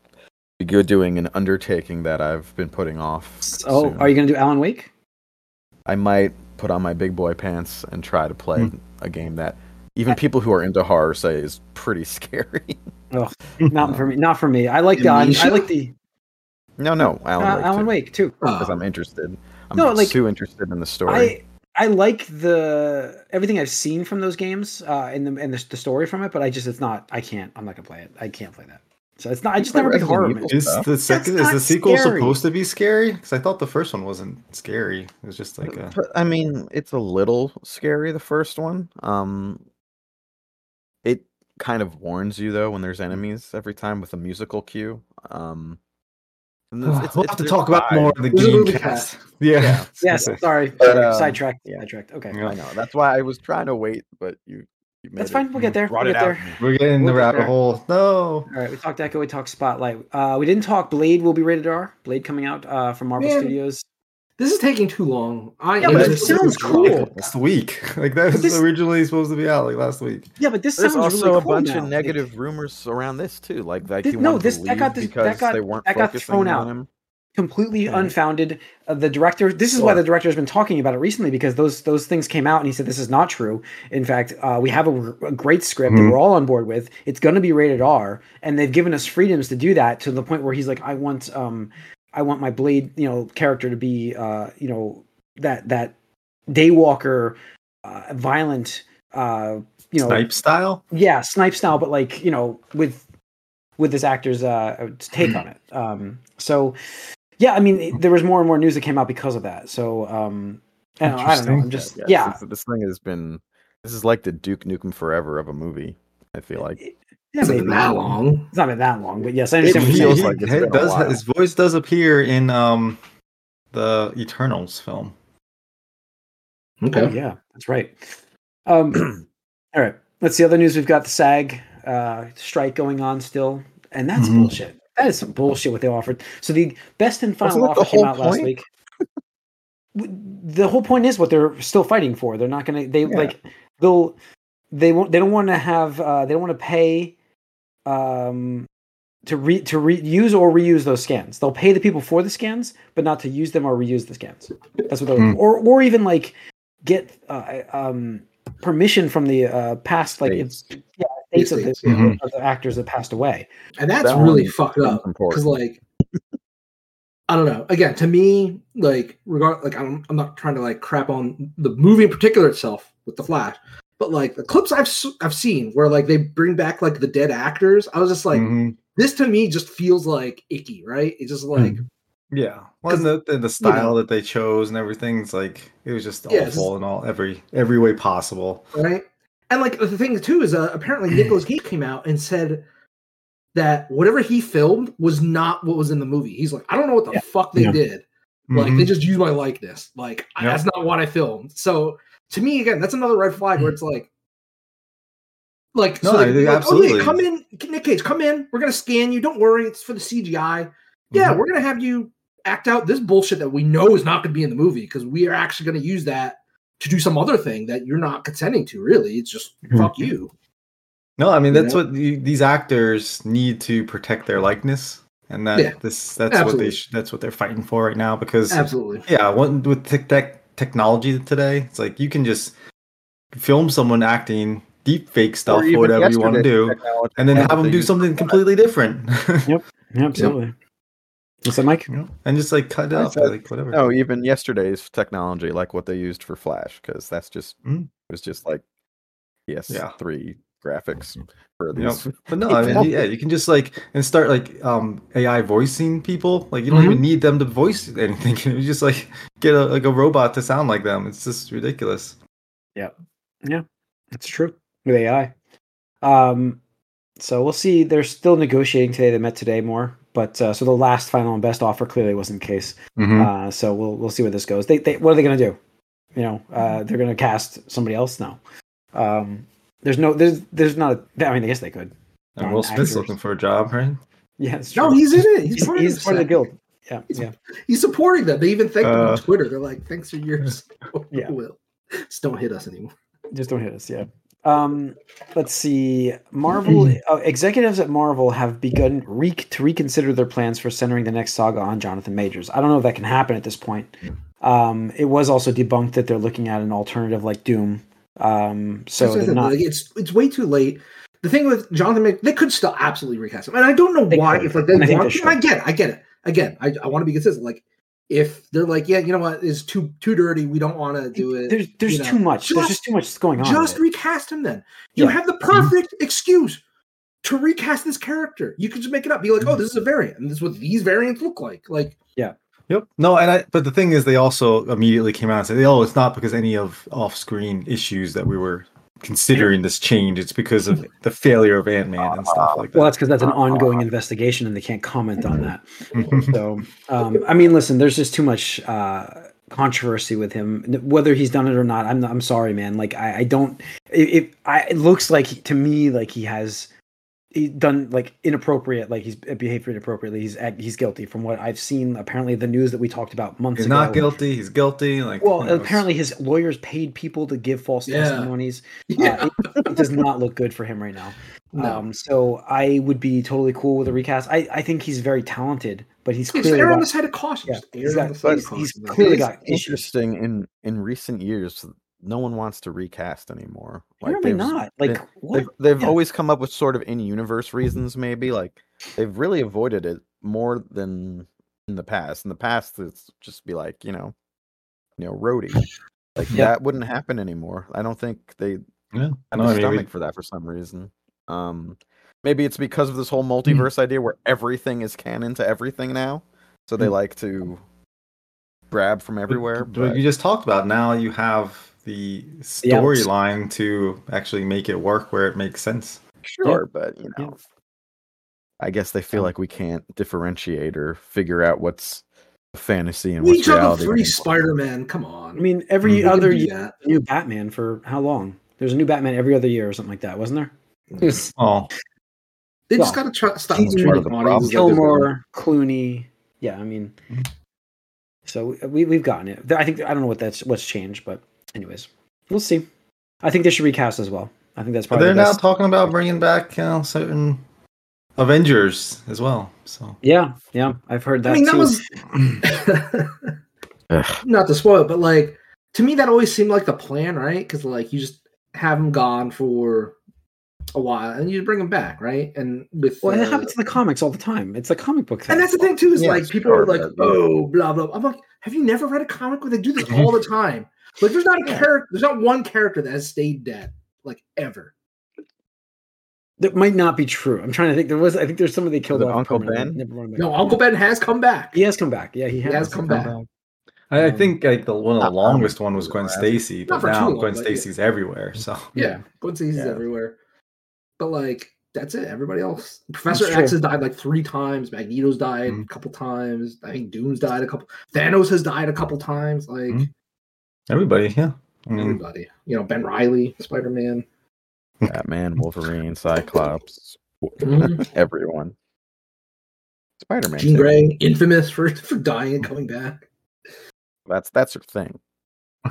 [SPEAKER 2] be good doing an undertaking that I've been putting off.
[SPEAKER 1] Oh,
[SPEAKER 2] soon.
[SPEAKER 1] are you gonna do Alan Wake?
[SPEAKER 2] I might put on my big boy pants and try to play
[SPEAKER 4] Hmm.
[SPEAKER 2] a game that even people who are into horror say is pretty (laughs) scary.
[SPEAKER 1] Not for me. Not for me. I like the. I like the
[SPEAKER 2] no, no, Alan
[SPEAKER 1] uh,
[SPEAKER 2] Wake.
[SPEAKER 1] Alan
[SPEAKER 2] too,
[SPEAKER 1] Wake too.
[SPEAKER 2] because. I'm interested. I'm
[SPEAKER 1] No, like,
[SPEAKER 2] too interested in the story.
[SPEAKER 1] I I like the everything I've seen from those games uh, and the and the, the story from it, but I just it's not. I can't. I'm not gonna play it. I can't play that. So it's not. I just never pick
[SPEAKER 2] Resident
[SPEAKER 1] horror.
[SPEAKER 2] Evil.
[SPEAKER 4] Is
[SPEAKER 2] stuff.
[SPEAKER 4] the second is the sequel
[SPEAKER 1] scary.
[SPEAKER 4] supposed to be scary? Because I thought the first one wasn't scary. It was just like a
[SPEAKER 2] But, I mean, it's a little scary. The first one, um, it kind of warns you though when there's enemies every time with a musical cue. Um, and it's- it's-
[SPEAKER 4] we'll
[SPEAKER 2] it's
[SPEAKER 4] have to talk about
[SPEAKER 2] vibe.
[SPEAKER 4] more of the game cast.
[SPEAKER 3] cast. (laughs)
[SPEAKER 4] Yeah.
[SPEAKER 2] Yeah. (laughs)
[SPEAKER 1] Yes. (laughs) Sorry.
[SPEAKER 2] But, um,
[SPEAKER 1] sidetracked.
[SPEAKER 2] yeah.
[SPEAKER 1] Sidetracked. Okay.
[SPEAKER 4] Yeah.
[SPEAKER 2] I know. That's why I was trying to wait, but you. you made
[SPEAKER 1] That's
[SPEAKER 2] it-
[SPEAKER 1] fine. We'll get there. We'll get there.
[SPEAKER 4] We're getting the
[SPEAKER 1] We'll get
[SPEAKER 4] rabbit
[SPEAKER 1] there.
[SPEAKER 4] hole. No.
[SPEAKER 1] All right. We talked Echo. We talked Spotlight. Uh, we didn't talk Blade. Will be rated R. Blade coming out uh, from Marvel
[SPEAKER 3] Man.
[SPEAKER 1] Studios.
[SPEAKER 3] This is taking too long. I
[SPEAKER 1] Yeah, but it
[SPEAKER 3] just-
[SPEAKER 1] sounds cool.
[SPEAKER 4] Like last week. (laughs) Like that was
[SPEAKER 1] this-
[SPEAKER 4] originally supposed to be out like last week.
[SPEAKER 1] Yeah, but this
[SPEAKER 2] There's
[SPEAKER 1] sounds
[SPEAKER 2] also
[SPEAKER 1] really
[SPEAKER 2] a
[SPEAKER 1] cool
[SPEAKER 2] bunch
[SPEAKER 1] now.
[SPEAKER 2] of
[SPEAKER 1] Like,
[SPEAKER 2] negative rumors around this too. Like like
[SPEAKER 1] This-
[SPEAKER 2] he
[SPEAKER 1] no, this-
[SPEAKER 2] to
[SPEAKER 1] that
[SPEAKER 2] leave
[SPEAKER 1] got this- that
[SPEAKER 2] because
[SPEAKER 1] got-
[SPEAKER 2] they weren't
[SPEAKER 1] that got
[SPEAKER 2] focusing
[SPEAKER 1] thrown
[SPEAKER 2] on
[SPEAKER 1] out.
[SPEAKER 2] him.
[SPEAKER 1] completely
[SPEAKER 2] Okay.
[SPEAKER 1] unfounded. Uh, the director. This is why the director has been talking about it recently because those those things came out and he said this is not true. In fact, uh, we have a, a great script that
[SPEAKER 4] Mhm.
[SPEAKER 1] we're all on board with. It's going to be rated R, and they've given us freedoms to do that to the point where he's like, I want um, I want my blade, you know, character to be, uh, you know, that that daywalker, uh, violent, uh, you know,
[SPEAKER 4] Snipe style?
[SPEAKER 1] yeah, snipe style, but like you know, with with this actor's uh take on it. Um, so yeah, I mean, it- there was more and more news that came out because of that. So um, I don't, I don't know. I'm just
[SPEAKER 2] Yeah,
[SPEAKER 1] yeah.
[SPEAKER 2] this, this thing has been. This is like the Duke Nukem Forever of a movie. I feel like.
[SPEAKER 1] Yeah,
[SPEAKER 3] It's not
[SPEAKER 1] maybe.
[SPEAKER 3] that long.
[SPEAKER 1] It's not been that long, but yes, I
[SPEAKER 2] It
[SPEAKER 1] understand what you're
[SPEAKER 2] feels like it's
[SPEAKER 4] he does
[SPEAKER 2] while.
[SPEAKER 4] his voice does appear in um the Eternals film.
[SPEAKER 3] Okay.
[SPEAKER 1] Oh, yeah, that's right. Um, (clears throat) all right. Let's see other news. We've got the SAG uh, strike going on still, and that's
[SPEAKER 4] Mhm.
[SPEAKER 1] bullshit. That is some bullshit what they offered. So the best and final
[SPEAKER 2] the
[SPEAKER 1] offer came
[SPEAKER 2] whole
[SPEAKER 1] out last
[SPEAKER 2] point?
[SPEAKER 1] week. The whole point is what they're still fighting for. They're not going to. They
[SPEAKER 2] Yeah.
[SPEAKER 1] like they'll they won't. They don't want to have. Uh, they don't want to pay. Um, to re to reuse or reuse those scans. They'll pay the people for the scans, but not to use them or reuse the scans. That's what they're
[SPEAKER 4] Hmm.
[SPEAKER 1] or or even like get uh, um permission from the uh past like
[SPEAKER 2] States.
[SPEAKER 1] it's yeah states of the,
[SPEAKER 3] States, yeah.
[SPEAKER 4] Mhm.
[SPEAKER 1] of the actors that passed away.
[SPEAKER 3] and that's
[SPEAKER 2] That
[SPEAKER 3] really fucked up because like i don't know again to me like regard like I'm, I'm not trying to like crap on the movie in particular itself with the flash but like the clips i've s- i've seen where like they bring back like the dead actors i was just like
[SPEAKER 4] Mhm.
[SPEAKER 3] this to me just feels like icky right it's just like
[SPEAKER 4] Yeah. Well, and the, the, the style that they chose and everything's like it was just
[SPEAKER 3] Yeah, it's
[SPEAKER 4] awful in all every every way possible.
[SPEAKER 3] right and like the thing too is uh, apparently Nicolas Cage came out and said that whatever he filmed was not what was in the movie he's like i don't know what the
[SPEAKER 1] Yeah.
[SPEAKER 3] fuck they
[SPEAKER 1] Yeah.
[SPEAKER 3] did Like
[SPEAKER 4] Mhm.
[SPEAKER 3] they just used my likeness. Like I- that's not what I filmed. So to me, again, that's another red flag where it's like, like,
[SPEAKER 4] No,
[SPEAKER 3] so like,
[SPEAKER 4] think
[SPEAKER 3] like,
[SPEAKER 4] absolutely.
[SPEAKER 3] oh yeah, come in, Nick Cage, come in. We're gonna scan you. Don't worry, it's for the CGI. Yeah,
[SPEAKER 4] Mhm.
[SPEAKER 3] we're gonna have you act out this bullshit that we know is not going to be in the movie because we are actually going to use that to do some other thing that you're not consenting to. Really, it's just
[SPEAKER 1] Mhm.
[SPEAKER 3] fuck you.
[SPEAKER 4] No, I mean
[SPEAKER 3] You
[SPEAKER 4] that's
[SPEAKER 3] know?
[SPEAKER 4] what the, these actors need to protect their likeness, and that
[SPEAKER 3] Yeah,
[SPEAKER 4] this that's
[SPEAKER 3] absolutely.
[SPEAKER 4] what they sh- that's what they're fighting for right now. Because
[SPEAKER 3] Absolutely.
[SPEAKER 4] yeah, one, with tech, tech technology today, it's like you can just film someone acting deep fake stuff or,
[SPEAKER 2] even
[SPEAKER 4] whatever you want to do, and then have them do something completely different. (laughs) Yep.
[SPEAKER 1] Yeah, absolutely. What's that, Mike?
[SPEAKER 4] You and just like cut it
[SPEAKER 2] I said-
[SPEAKER 4] like whatever.
[SPEAKER 2] No, even yesterday's technology, like what they used for Flash, because that's just
[SPEAKER 4] Mm.
[SPEAKER 2] it was just like PS3 graphics for
[SPEAKER 4] You know,
[SPEAKER 2] these.
[SPEAKER 4] but no, (laughs) I mean, yeah, you can just like and start like um AI voicing people. Like you don't
[SPEAKER 3] Mhm.
[SPEAKER 4] even need them to voice anything. (laughs) You just like get a like a robot to sound like them. It's just ridiculous.
[SPEAKER 1] Yeah, yeah, it's true with AI. Um, so we'll see. They're still negotiating today. They met today more, but uh, so the last final and best offer clearly wasn't the case.
[SPEAKER 4] Mm-hmm.
[SPEAKER 1] Uh, so we'll we'll see where this goes. They, they what are they going to do? You know, uh, they're going to cast somebody else now. Um, there's no there's there's not. A, I mean, I guess they could.
[SPEAKER 4] and Will Smith's
[SPEAKER 1] actors.
[SPEAKER 4] looking for a job, right?
[SPEAKER 1] Yeah, it's true.
[SPEAKER 3] No, he's in it. He's,
[SPEAKER 1] he's,
[SPEAKER 3] part,
[SPEAKER 1] he's
[SPEAKER 3] of
[SPEAKER 1] part of the guild. Yeah,
[SPEAKER 3] He's-
[SPEAKER 1] yeah.
[SPEAKER 3] He's supporting them. They even thank them
[SPEAKER 4] Uh,
[SPEAKER 3] on Twitter. They're like, "Thanks for your (laughs) support,
[SPEAKER 1] Yeah.
[SPEAKER 3] Will. Just don't hit us anymore."
[SPEAKER 1] Just don't hit us. Yeah. Um, let's see. Marvel (clears throat) uh, executives at Marvel have begun re- to reconsider their plans for centering the next saga on Jonathan Majors. I don't know if that can happen at this point. Um, it was also debunked that they're looking at an alternative like Doom. Um, so
[SPEAKER 3] That's what I
[SPEAKER 1] they're
[SPEAKER 3] said,
[SPEAKER 1] not.
[SPEAKER 3] like, it's it's way too late. The thing with Jonathan, Mc- they could still absolutely recast him, and I don't know
[SPEAKER 1] They
[SPEAKER 3] why.
[SPEAKER 1] could,
[SPEAKER 3] If like they
[SPEAKER 1] and I
[SPEAKER 3] want,
[SPEAKER 1] they
[SPEAKER 3] I get it. I get it. Again, I, I want to be consistent. Like if they're like, yeah, you know what, is too too dirty. We don't want to do it.
[SPEAKER 1] There's there's
[SPEAKER 3] you know.
[SPEAKER 1] too much. there's
[SPEAKER 3] Just-
[SPEAKER 1] just too much going on.
[SPEAKER 3] Just recast him then. You
[SPEAKER 1] Yeah.
[SPEAKER 3] have the perfect excuse to recast this character. You could just make it up. Be like, oh, this is a variant, and this is what these variants look like. Like,
[SPEAKER 4] Yep. No, and I. But the thing is, they also immediately came out and said, "Oh, it's not because any of off-screen issues that we were considering this change. It's because of the failure of Ant Man and stuff like that."
[SPEAKER 1] Well, that's because that's an ongoing investigation, and they can't comment on that. (laughs) So, um, I mean, listen, there's just too much uh, controversy with him, whether he's done it or not. I'm not, I'm sorry, man. Like, I, I don't. It, it, I, it looks like to me like he has he done like inappropriate, like he's behaved inappropriately. He's he's guilty from what I've seen. Apparently, the news that we talked about months
[SPEAKER 4] he's
[SPEAKER 1] ago.
[SPEAKER 4] He's not guilty. He's guilty. Like,
[SPEAKER 1] Well,
[SPEAKER 4] you know,
[SPEAKER 1] apparently his lawyers paid people to give false
[SPEAKER 3] Yeah.
[SPEAKER 1] testimonies. (laughs)
[SPEAKER 3] yeah,
[SPEAKER 1] Uh, it does not look good for him right now.
[SPEAKER 3] no.
[SPEAKER 1] Um, so I would be totally cool with a recast. I, I think he's very talented, but he's
[SPEAKER 3] Just
[SPEAKER 1] clearly
[SPEAKER 3] err on
[SPEAKER 1] got,
[SPEAKER 3] the side of caution.
[SPEAKER 1] yeah,
[SPEAKER 3] Just err
[SPEAKER 1] he's got-
[SPEAKER 3] the side of
[SPEAKER 1] he's- he's
[SPEAKER 3] caution. Like,
[SPEAKER 1] clearly
[SPEAKER 3] it's-
[SPEAKER 1] got issues.
[SPEAKER 2] Interesting in in recent years, no one wants to recast anymore.
[SPEAKER 1] Apparently
[SPEAKER 2] they've-
[SPEAKER 1] not.
[SPEAKER 2] they-
[SPEAKER 1] Like what?
[SPEAKER 2] They've, they've
[SPEAKER 1] Yeah.
[SPEAKER 2] always come up with sort of in-universe reasons, maybe. Like they've really avoided it more than in the past. In the past, it's just be like, you know, you know, Rhodey. Like
[SPEAKER 1] Yeah.
[SPEAKER 2] that wouldn't happen anymore. I don't think they
[SPEAKER 4] yeah.
[SPEAKER 2] have
[SPEAKER 4] No,
[SPEAKER 2] a
[SPEAKER 4] I mean, we-
[SPEAKER 2] stomach for that for some reason. Um, maybe it's because of this whole
[SPEAKER 1] Hmm.
[SPEAKER 2] multiverse idea where everything is canon to everything now, so they
[SPEAKER 1] Hmm.
[SPEAKER 2] like to grab from everywhere.
[SPEAKER 4] But,
[SPEAKER 2] But
[SPEAKER 4] you just talked about now you have the
[SPEAKER 1] The outs.
[SPEAKER 4] storyline to actually make it work where it makes sense.
[SPEAKER 2] sure, but you
[SPEAKER 1] Yeah.
[SPEAKER 2] know, I guess they feel
[SPEAKER 1] Um,
[SPEAKER 2] like we can't differentiate or figure out what's fantasy and
[SPEAKER 3] We
[SPEAKER 2] what's
[SPEAKER 3] each have
[SPEAKER 2] reality.
[SPEAKER 3] three. Spider-Man. Come on.
[SPEAKER 1] I mean, every
[SPEAKER 3] We can
[SPEAKER 1] other year,
[SPEAKER 3] that.
[SPEAKER 1] new Batman for how long? There's a new Batman every other year or something like that, wasn't there? It was
[SPEAKER 4] Oh,
[SPEAKER 3] They just got to try, stop
[SPEAKER 1] he's
[SPEAKER 3] treating
[SPEAKER 2] part of the
[SPEAKER 3] audiences
[SPEAKER 2] problem.
[SPEAKER 3] like
[SPEAKER 1] Clooney. Yeah, I mean,
[SPEAKER 4] Mhm.
[SPEAKER 1] so we we've gotten it. I think I don't know what that's what's changed, but anyways, we'll see. I think they should recast as well. I think that's probably
[SPEAKER 4] they're
[SPEAKER 1] the
[SPEAKER 4] now talking about bringing back you know, certain Avengers as well. So
[SPEAKER 1] Yeah, yeah, I've heard that.
[SPEAKER 3] I mean, that
[SPEAKER 1] too.
[SPEAKER 3] was (coughs) not to spoil but like to me, that always seemed like the plan, right? Because like you just have them gone for a while and you bring them back, right? And with
[SPEAKER 1] well, it
[SPEAKER 3] uh,
[SPEAKER 1] happens in the comics all the time. It's a comic book thing.
[SPEAKER 3] and that's the thing too is
[SPEAKER 2] Yeah,
[SPEAKER 3] like people are like,
[SPEAKER 2] but-
[SPEAKER 3] oh, blah blah. I'm like, have you never read a comic where they do this all the (laughs) time? Like, there's not a character, there's not one character that has stayed dead, like ever.
[SPEAKER 1] that might not be true. I'm trying to think. There was, I think, there's somebody they killed
[SPEAKER 2] Was
[SPEAKER 1] off.
[SPEAKER 2] Uncle. Ben?
[SPEAKER 3] No, Uncle Ben has come back.
[SPEAKER 1] He has come back. Yeah, he has,
[SPEAKER 3] has come back.
[SPEAKER 4] I, I
[SPEAKER 1] Um,
[SPEAKER 4] think like the one of the longest one was Gwen
[SPEAKER 2] but
[SPEAKER 4] Stacy,
[SPEAKER 3] Not
[SPEAKER 4] but
[SPEAKER 3] for too
[SPEAKER 4] now
[SPEAKER 3] long,
[SPEAKER 4] Gwen
[SPEAKER 3] but yeah.
[SPEAKER 4] Stacy's everywhere. So
[SPEAKER 3] Yeah,
[SPEAKER 1] Yeah.
[SPEAKER 3] Gwen Stacy's
[SPEAKER 2] Yeah.
[SPEAKER 3] everywhere. But like, that's it. Everybody else, Professor
[SPEAKER 1] It's
[SPEAKER 3] X
[SPEAKER 1] true.
[SPEAKER 3] has died like three times. Magneto's died
[SPEAKER 4] Mhm.
[SPEAKER 3] a couple times. I think Doom's died a couple. Thanos has died a couple times. Like
[SPEAKER 4] Mhm. everybody, yeah. I mean,
[SPEAKER 3] everybody, you know, Ben Reilly, Spider Man.
[SPEAKER 2] Batman, Wolverine, Cyclops,
[SPEAKER 3] Mhm. (laughs)
[SPEAKER 2] everyone. Spider Man.
[SPEAKER 3] Jean Grey, infamous for for dying and coming back.
[SPEAKER 2] That's that's her thing.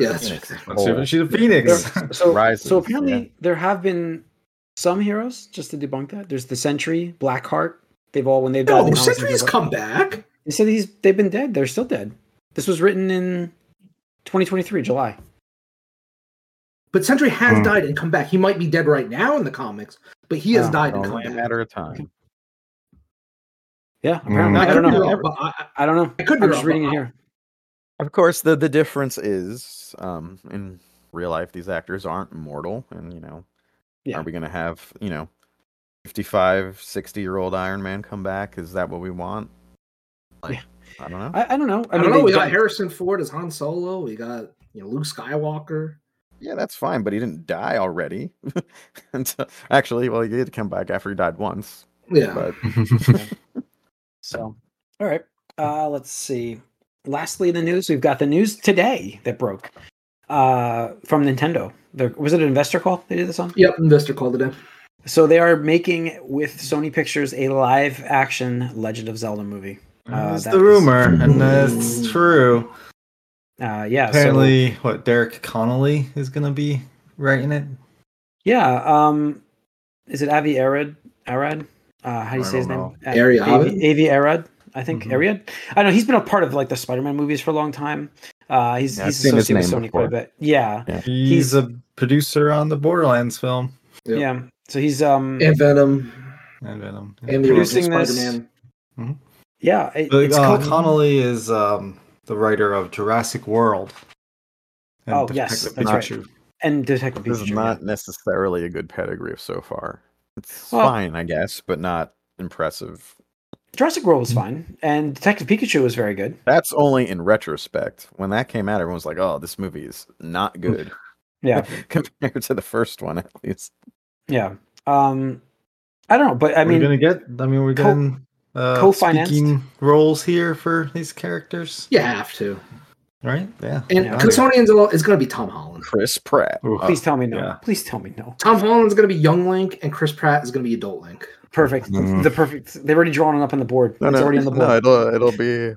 [SPEAKER 3] Yeah, that's
[SPEAKER 2] Phoenix.
[SPEAKER 3] right.
[SPEAKER 4] Let's see
[SPEAKER 2] Oh.
[SPEAKER 4] if she's a phoenix. (laughs)
[SPEAKER 1] There- so, so apparently
[SPEAKER 2] yeah.
[SPEAKER 1] there have been some heroes just to debunk that. There's the Sentry, Blackheart. They've all when they've died.
[SPEAKER 3] No,
[SPEAKER 1] the comics,
[SPEAKER 3] Sentry's
[SPEAKER 1] they've-
[SPEAKER 3] come back.
[SPEAKER 1] They said he's they've been dead. They're still dead. This was written in 2023 July.
[SPEAKER 3] But Sentry has
[SPEAKER 4] Hmm.
[SPEAKER 3] died and come back. He might be dead right now in the comics, but he has
[SPEAKER 1] Oh,
[SPEAKER 3] died and come
[SPEAKER 2] Only a matter of time.
[SPEAKER 1] Yeah,
[SPEAKER 4] Mm.
[SPEAKER 1] apparently
[SPEAKER 3] I,
[SPEAKER 1] I, don't
[SPEAKER 3] be
[SPEAKER 1] know.
[SPEAKER 3] wrong, I,
[SPEAKER 1] I don't know.
[SPEAKER 3] I could be
[SPEAKER 1] I'm just reading it here.
[SPEAKER 2] Of course, the the difference is, um, in real life, these actors aren't mortal, and you know,
[SPEAKER 1] Yeah.
[SPEAKER 2] are we gonna have you know, 55, 60 year old Iron Man come back? Is that what we want? Like,
[SPEAKER 1] Yeah.
[SPEAKER 2] I don't know.
[SPEAKER 1] I, I don't know.
[SPEAKER 3] I,
[SPEAKER 1] I,
[SPEAKER 3] don't know. We got
[SPEAKER 1] got-
[SPEAKER 3] Harrison Ford as Han Solo. We got you know Luke Skywalker.
[SPEAKER 2] Yeah, that's fine, but he didn't die already. (laughs) and so, actually, well, he did come back after he died once.
[SPEAKER 3] Yeah,
[SPEAKER 2] But (laughs)
[SPEAKER 1] So, all right. Uh, let's see. Lastly, in the news, we've got the news today that broke uh, from Nintendo. There, was it an investor call they did this on?
[SPEAKER 3] yep. Investor called it in.
[SPEAKER 1] So they are making with Sony Pictures a live action Legend of Zelda movie. Uh,
[SPEAKER 4] That's
[SPEAKER 1] that
[SPEAKER 4] the
[SPEAKER 1] is-
[SPEAKER 4] rumor, and that's true.
[SPEAKER 1] Uh, yeah. so-
[SPEAKER 4] Apparently, what Derek Connolly is going to be writing it.
[SPEAKER 1] yeah. Um, is it Avi Arad? Arad? Uh, how do you
[SPEAKER 4] I
[SPEAKER 1] say his
[SPEAKER 4] don't
[SPEAKER 1] name?
[SPEAKER 4] know.
[SPEAKER 1] Uh,
[SPEAKER 3] Ari
[SPEAKER 1] Avi,
[SPEAKER 3] Arad?
[SPEAKER 1] Avi Arad. I think
[SPEAKER 4] Mhm.
[SPEAKER 1] Ariad. I know he's been a part of like the Spider-Man movies for a long time. Uh, he's
[SPEAKER 2] Yeah, I've
[SPEAKER 1] he's
[SPEAKER 2] seen his
[SPEAKER 1] associated with
[SPEAKER 2] name
[SPEAKER 1] Sony quite a
[SPEAKER 2] before.
[SPEAKER 1] bit. Yeah,
[SPEAKER 2] Yeah.
[SPEAKER 4] He's,
[SPEAKER 1] He's-
[SPEAKER 4] a producer on the Borderlands film.
[SPEAKER 3] Yep.
[SPEAKER 1] yeah. So he's um
[SPEAKER 3] And Venom
[SPEAKER 4] And Venom.
[SPEAKER 3] and the
[SPEAKER 1] Producing
[SPEAKER 3] original
[SPEAKER 1] this-
[SPEAKER 3] Spider-Man.
[SPEAKER 1] yeah. It,
[SPEAKER 4] But,
[SPEAKER 1] it's
[SPEAKER 4] uh,
[SPEAKER 1] called
[SPEAKER 4] Connolly is um, the writer of Jurassic World. and
[SPEAKER 1] Oh, yes,
[SPEAKER 4] Detective
[SPEAKER 1] that's right. And Detective
[SPEAKER 2] this is not
[SPEAKER 1] yeah.
[SPEAKER 2] necessarily a good pedigree so far. It's
[SPEAKER 1] Well-
[SPEAKER 2] fine, I guess, but not impressive.
[SPEAKER 1] Jurassic World was fine, and Detective Pikachu was very good.
[SPEAKER 2] That's only in retrospect. When that came out, everyone was like, "Oh, this movie is not good." (laughs)
[SPEAKER 1] Yeah, (laughs)
[SPEAKER 2] compared to the first one, at least.
[SPEAKER 1] yeah. Um, I don't know, but I mean, we're
[SPEAKER 4] gonna get. I mean, we're
[SPEAKER 1] co-
[SPEAKER 4] getting uh,
[SPEAKER 1] co-financed?
[SPEAKER 4] speaking roles here for these characters,
[SPEAKER 3] You have to.
[SPEAKER 4] right? Yeah.
[SPEAKER 3] And
[SPEAKER 1] Yeah.
[SPEAKER 3] Custodian's all is going to be Tom Holland.
[SPEAKER 2] Chris Pratt.
[SPEAKER 4] Oof.
[SPEAKER 2] Oh,
[SPEAKER 1] please tell me no.
[SPEAKER 4] yeah.
[SPEAKER 1] Please tell me no.
[SPEAKER 3] Tom Holland's going to be young Link, and Chris Pratt is going to be adult Link.
[SPEAKER 1] Perfect.
[SPEAKER 4] Mm.
[SPEAKER 1] The perfect. They've already drawn it up on the board.
[SPEAKER 2] no,
[SPEAKER 1] it's
[SPEAKER 2] no,
[SPEAKER 1] already on the board.
[SPEAKER 2] no, it'll it'll be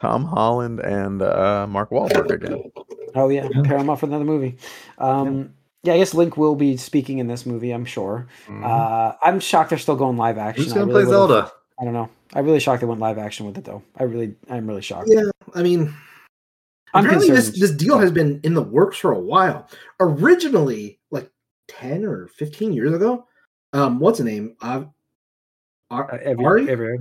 [SPEAKER 2] Tom Holland and uh, Mark Wahlberg again.
[SPEAKER 1] Oh yeah,
[SPEAKER 4] Yeah.
[SPEAKER 1] pair them up for another movie. Um, yeah. I guess Link will be speaking in this movie. I'm sure.
[SPEAKER 4] Mhm.
[SPEAKER 1] Uh, I'm shocked they're still going live action.
[SPEAKER 4] Who's
[SPEAKER 1] I
[SPEAKER 4] gonna
[SPEAKER 1] really
[SPEAKER 4] play
[SPEAKER 1] would've-
[SPEAKER 4] Zelda?
[SPEAKER 1] I don't know. I really shocked they went live action with it though. I really, I'm really shocked.
[SPEAKER 3] Yeah, I mean,
[SPEAKER 1] I'm
[SPEAKER 3] apparently this this deal has been in the works for a while. Originally, like ten or fifteen years ago, um, what's the name? Uh, Ar-
[SPEAKER 1] Uh, every,
[SPEAKER 3] Ari?
[SPEAKER 1] every,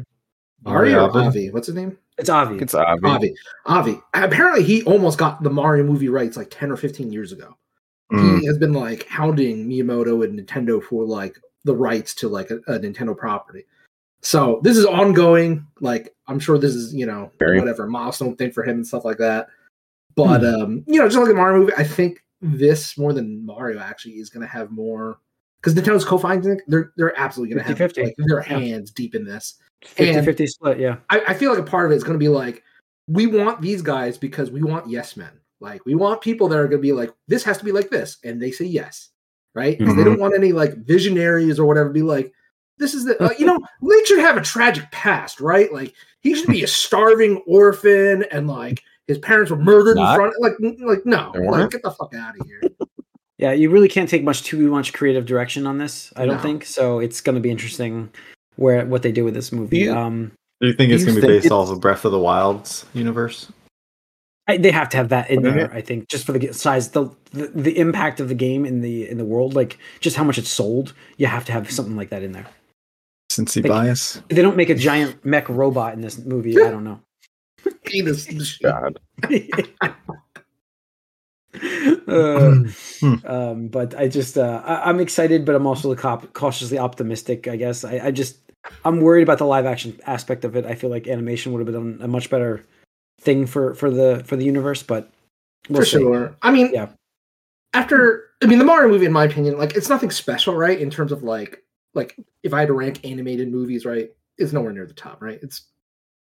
[SPEAKER 3] Ari or
[SPEAKER 4] Avi?
[SPEAKER 3] Avi? What's his name?
[SPEAKER 1] it's Avi.
[SPEAKER 2] It's obvious.
[SPEAKER 3] Avi. Avi. Apparently, he almost got the Mario movie rights like ten or fifteen years ago.
[SPEAKER 4] Mm.
[SPEAKER 3] He has been like hounding Miyamoto and Nintendo for like the rights to like a, a Nintendo property. So this is ongoing. Like I'm sure this is you know
[SPEAKER 2] Very-
[SPEAKER 3] whatever milestone thing for him and stuff like that. But um, you know, just like the Mario movie, I think this more than Mario actually is going to have more because Nintendo's co-financing. They're they're absolutely going to have
[SPEAKER 1] 50-50.
[SPEAKER 3] like, their
[SPEAKER 1] Yeah.
[SPEAKER 3] hands deep in this.
[SPEAKER 1] 50-50 split. Yeah.
[SPEAKER 3] I, I feel like a part of it is going to be like, we want these guys because we want yes men. Like, we want people that are going to be like, this has to be like this. And they say yes. Right. 'Cause They don't want any like visionaries or whatever be like, this is the, uh, you know, (laughs) Link should have a tragic past, right? Like, he should be a (laughs) starving orphan and like his parents were murdered
[SPEAKER 2] Not.
[SPEAKER 3] in front. Like, like no, like, get the fuck out of here.
[SPEAKER 1] Yeah. You really can't take much too much creative direction on this. I don't
[SPEAKER 3] No.
[SPEAKER 1] think so. It's going to be interesting where what they do with this movie.
[SPEAKER 2] You-
[SPEAKER 1] um,
[SPEAKER 4] Do you think it's gonna be
[SPEAKER 2] think
[SPEAKER 4] based off of Breath of the Wild's universe?
[SPEAKER 1] I, they have to have that in
[SPEAKER 2] Okay.
[SPEAKER 1] there. I think just for the size, the, the the impact of the game in the in the world, like just how much it's sold. You have to have something like that in there.
[SPEAKER 4] Cincy
[SPEAKER 1] Like-
[SPEAKER 4] bias.
[SPEAKER 1] They don't make a giant mech robot in this movie, I don't know. (laughs)
[SPEAKER 3] Penis.
[SPEAKER 2] God. (laughs) (laughs)
[SPEAKER 1] Uh,
[SPEAKER 4] Hmm.
[SPEAKER 1] um, but I just uh, I, I'm excited, but I'm also cau- cautiously optimistic. I guess I, I just I'm worried about the live action aspect of it. I feel like animation would have been a much better thing for for the for the universe, but we'll
[SPEAKER 3] for
[SPEAKER 1] see.
[SPEAKER 3] sure. I mean,
[SPEAKER 1] Yeah.
[SPEAKER 3] After I mean, the Mario movie, in my opinion, like it's nothing special, right? In terms of like, like if I had to rank animated movies, right, it's nowhere near the top, right? It's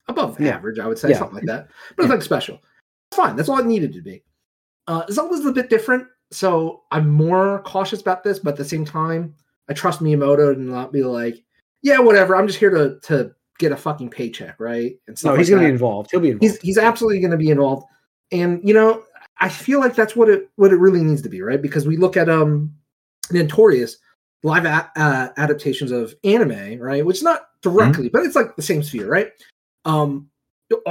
[SPEAKER 3] above
[SPEAKER 1] Yeah.
[SPEAKER 3] average, I would say,
[SPEAKER 1] Yeah.
[SPEAKER 3] something like that. But it's like special. Fine, that's all it needed to be. Uh, Zelda's a bit different, so I'm more cautious about this. But at the same time, I trust Miyamoto to not be like, yeah, whatever. I'm just here to to get a fucking paycheck, right? And
[SPEAKER 1] No, he's
[SPEAKER 3] like
[SPEAKER 1] going to be involved. He'll be involved.
[SPEAKER 3] He's he's absolutely going to be involved, and you know, I feel like that's what it what it really needs to be, right? Because we look at um, Notorious live a- uh, adaptations of anime, right? Which is not directly, but it's like the same sphere, right? Um,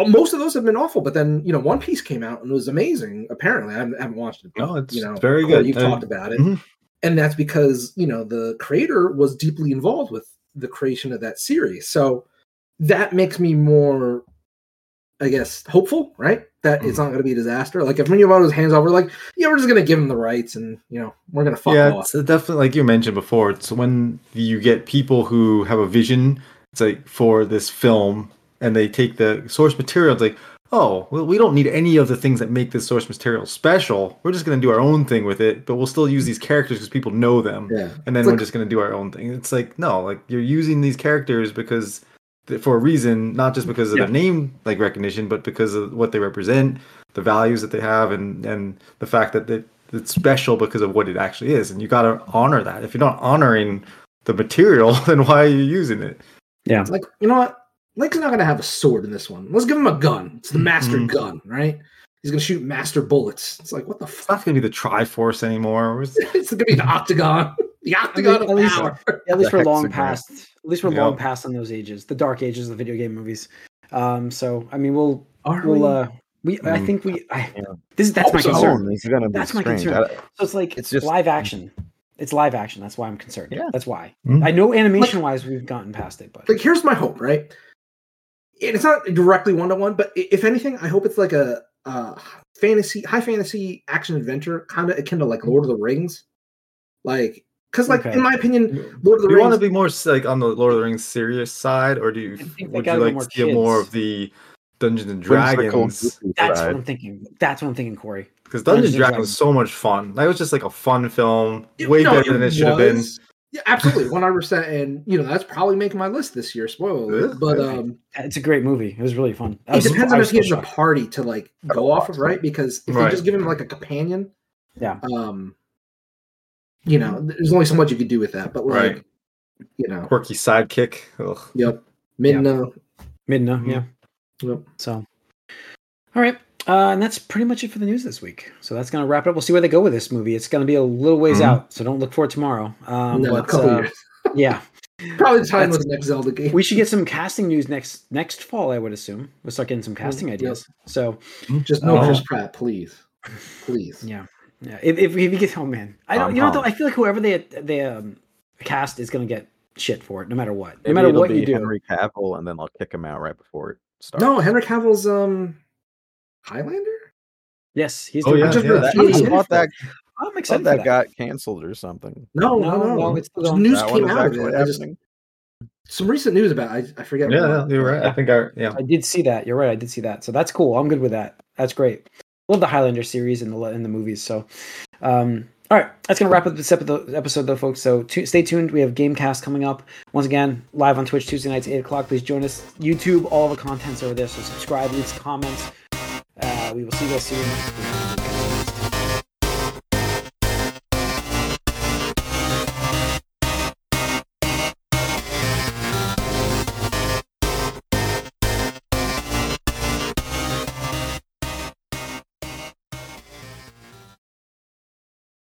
[SPEAKER 3] most of those have been awful, but then you know, One Piece came out and was amazing. Apparently, I haven't, haven't watched it. but,
[SPEAKER 4] No, it's-
[SPEAKER 3] you know,
[SPEAKER 4] it's very good.
[SPEAKER 3] You've
[SPEAKER 4] Uh,
[SPEAKER 3] talked about it,
[SPEAKER 4] mhm.
[SPEAKER 3] and that's because you know the creator was deeply involved with the creation of that series. So that makes me more, I guess, hopeful, right? That
[SPEAKER 4] Mm-hmm.
[SPEAKER 3] it's not going to be a disaster. Like if Miyamoto's hands over, like yeah, we're just going to give him the rights, and you know, we're going to fuck
[SPEAKER 4] yeah, it's definitely like you mentioned before. It's when you get people who have a vision. It's like for this film, and they take the source material. It's like, oh, well, we don't need any of the things that make this source material special. We're just going to do our own thing with it, but we'll still use these characters because people know them.
[SPEAKER 3] Yeah,
[SPEAKER 4] and then
[SPEAKER 3] It's
[SPEAKER 4] we're
[SPEAKER 3] like-
[SPEAKER 4] just going to do our own thing. It's like no, like you're using these characters because for a reason, not just because of
[SPEAKER 1] Yeah.
[SPEAKER 4] their name like recognition, but because of what they represent, the values that they have, and and the fact that it, it's special because of what it actually is. And you got to honor that. If you're not honoring the material, (laughs) then why are you using it?
[SPEAKER 1] yeah.
[SPEAKER 3] It's like you know what? Link's not going to have a sword in this one. Let's give him a gun. It's the master
[SPEAKER 4] Mhm.
[SPEAKER 3] gun, right? He's going to shoot master bullets. It's like what the fuck?
[SPEAKER 4] It's
[SPEAKER 3] fuck?
[SPEAKER 4] not going to be the Triforce anymore. (laughs) It's-
[SPEAKER 3] it's going to be the octagon. (laughs) The octagon
[SPEAKER 1] at
[SPEAKER 3] of
[SPEAKER 1] least-
[SPEAKER 3] power.
[SPEAKER 1] At least
[SPEAKER 2] The
[SPEAKER 1] we're long past. At least we're
[SPEAKER 4] Yeah.
[SPEAKER 1] long past on those ages, the dark ages of the video game movies. Um, so I mean, we'll
[SPEAKER 3] Are
[SPEAKER 1] we'll
[SPEAKER 3] we?
[SPEAKER 1] uh, we I
[SPEAKER 2] Mm.
[SPEAKER 1] think we I,
[SPEAKER 2] Yeah.
[SPEAKER 1] this is that's my concern.
[SPEAKER 2] Tone is
[SPEAKER 1] That's my concern. So it's like
[SPEAKER 2] It's just-
[SPEAKER 1] live action. It's live action. That's why I'm concerned.
[SPEAKER 2] Yeah.
[SPEAKER 1] That's why.
[SPEAKER 4] Mhm.
[SPEAKER 1] I know animation wise we've gotten past it, but
[SPEAKER 3] like here's my hope, right? And it's not directly one to one, but if anything, I hope it's like a, uh fantasy, high fantasy action adventure, kind of akin to like Lord of the Rings, like because like
[SPEAKER 1] Okay.
[SPEAKER 3] in my opinion, Lord of the
[SPEAKER 4] do you want to be more like on the Lord of the Rings serious side, or do you
[SPEAKER 1] I think they
[SPEAKER 4] would you like
[SPEAKER 1] more
[SPEAKER 4] to see more of the Dungeons and
[SPEAKER 2] Whimsical,
[SPEAKER 4] Dragons?
[SPEAKER 1] that's
[SPEAKER 2] side.
[SPEAKER 1] what I'm thinking. That's what I'm thinking, Corey.
[SPEAKER 4] Because
[SPEAKER 1] Dungeons
[SPEAKER 4] Dungeons
[SPEAKER 1] and
[SPEAKER 4] and Dragons was so much fun. That was just like a fun film,
[SPEAKER 3] It-
[SPEAKER 4] way
[SPEAKER 3] no,
[SPEAKER 4] better than it should have been.
[SPEAKER 3] Was. Yeah, absolutely, one hundred percent. And you know that's probably making my list this year. Spoiler, but um,
[SPEAKER 1] It's a great movie. It was really fun. I
[SPEAKER 3] it
[SPEAKER 1] was-
[SPEAKER 3] depends on if he has a party to like go off of, right? Because if
[SPEAKER 4] Right.
[SPEAKER 3] you just give him like a companion,
[SPEAKER 1] Yeah.
[SPEAKER 3] um, you know, there's only so much you could do with that. But like,
[SPEAKER 4] Right.
[SPEAKER 3] you know,
[SPEAKER 4] Quirky sidekick. Ugh.
[SPEAKER 3] yep, Midna,
[SPEAKER 1] Midna,
[SPEAKER 4] Mhm.
[SPEAKER 1] yeah.
[SPEAKER 3] yep.
[SPEAKER 1] So, all right. Uh, and that's pretty much it for the news this week. So that's going to wrap it up. We'll see where they go with this movie. It's going to be a little ways
[SPEAKER 4] Mhm.
[SPEAKER 1] out, so don't look for it tomorrow. Um,
[SPEAKER 3] no, a
[SPEAKER 1] but,
[SPEAKER 3] couple
[SPEAKER 1] uh,
[SPEAKER 3] years. (laughs)
[SPEAKER 1] yeah,
[SPEAKER 3] Probably the time
[SPEAKER 1] That's-
[SPEAKER 3] with the next Zelda game.
[SPEAKER 1] we should get some casting news next next fall. I would assume we'll start getting some casting
[SPEAKER 3] Yep.
[SPEAKER 1] ideas. So
[SPEAKER 3] Just no. Chris Pratt, please, please.
[SPEAKER 1] yeah, yeah. If if, if you get, oh man, I don't.
[SPEAKER 2] Tom
[SPEAKER 1] you know, what, though, I feel like whoever they they um, cast is going to get shit for it, no matter what. No
[SPEAKER 2] Maybe
[SPEAKER 1] matter
[SPEAKER 2] it'll
[SPEAKER 1] what
[SPEAKER 2] be
[SPEAKER 1] you do.
[SPEAKER 2] Henry Cavill, and then I'll kick him out right before it starts.
[SPEAKER 3] No, Henry Cavill's um Highlander.
[SPEAKER 1] Yes, he's
[SPEAKER 4] Oh,
[SPEAKER 1] doing
[SPEAKER 4] yeah,
[SPEAKER 3] just
[SPEAKER 4] yeah, that-
[SPEAKER 3] I'm
[SPEAKER 2] I thought that
[SPEAKER 1] I'm
[SPEAKER 2] I thought
[SPEAKER 1] excited
[SPEAKER 2] that
[SPEAKER 1] that.
[SPEAKER 2] got canceled or something.
[SPEAKER 3] No,
[SPEAKER 1] No,
[SPEAKER 3] no, no.
[SPEAKER 1] no, it's still on.
[SPEAKER 3] news
[SPEAKER 2] that
[SPEAKER 3] came out of it. I just- some recent news about. I I forget.
[SPEAKER 4] Yeah,
[SPEAKER 3] what.
[SPEAKER 4] you're right. I think I yeah.
[SPEAKER 1] I did see that. You're right. I did see that. So that's cool. I'm good with that. That's great. Love the Highlander series and the in the movies. So, um, all right, that's gonna wrap up this episode, though, folks. So tu- stay tuned. We have GameCast coming up once again live on Twitch Tuesday nights eight o'clock. Please join us. YouTube, all the contents over there. So subscribe, leave some comments. We will see you guys soon.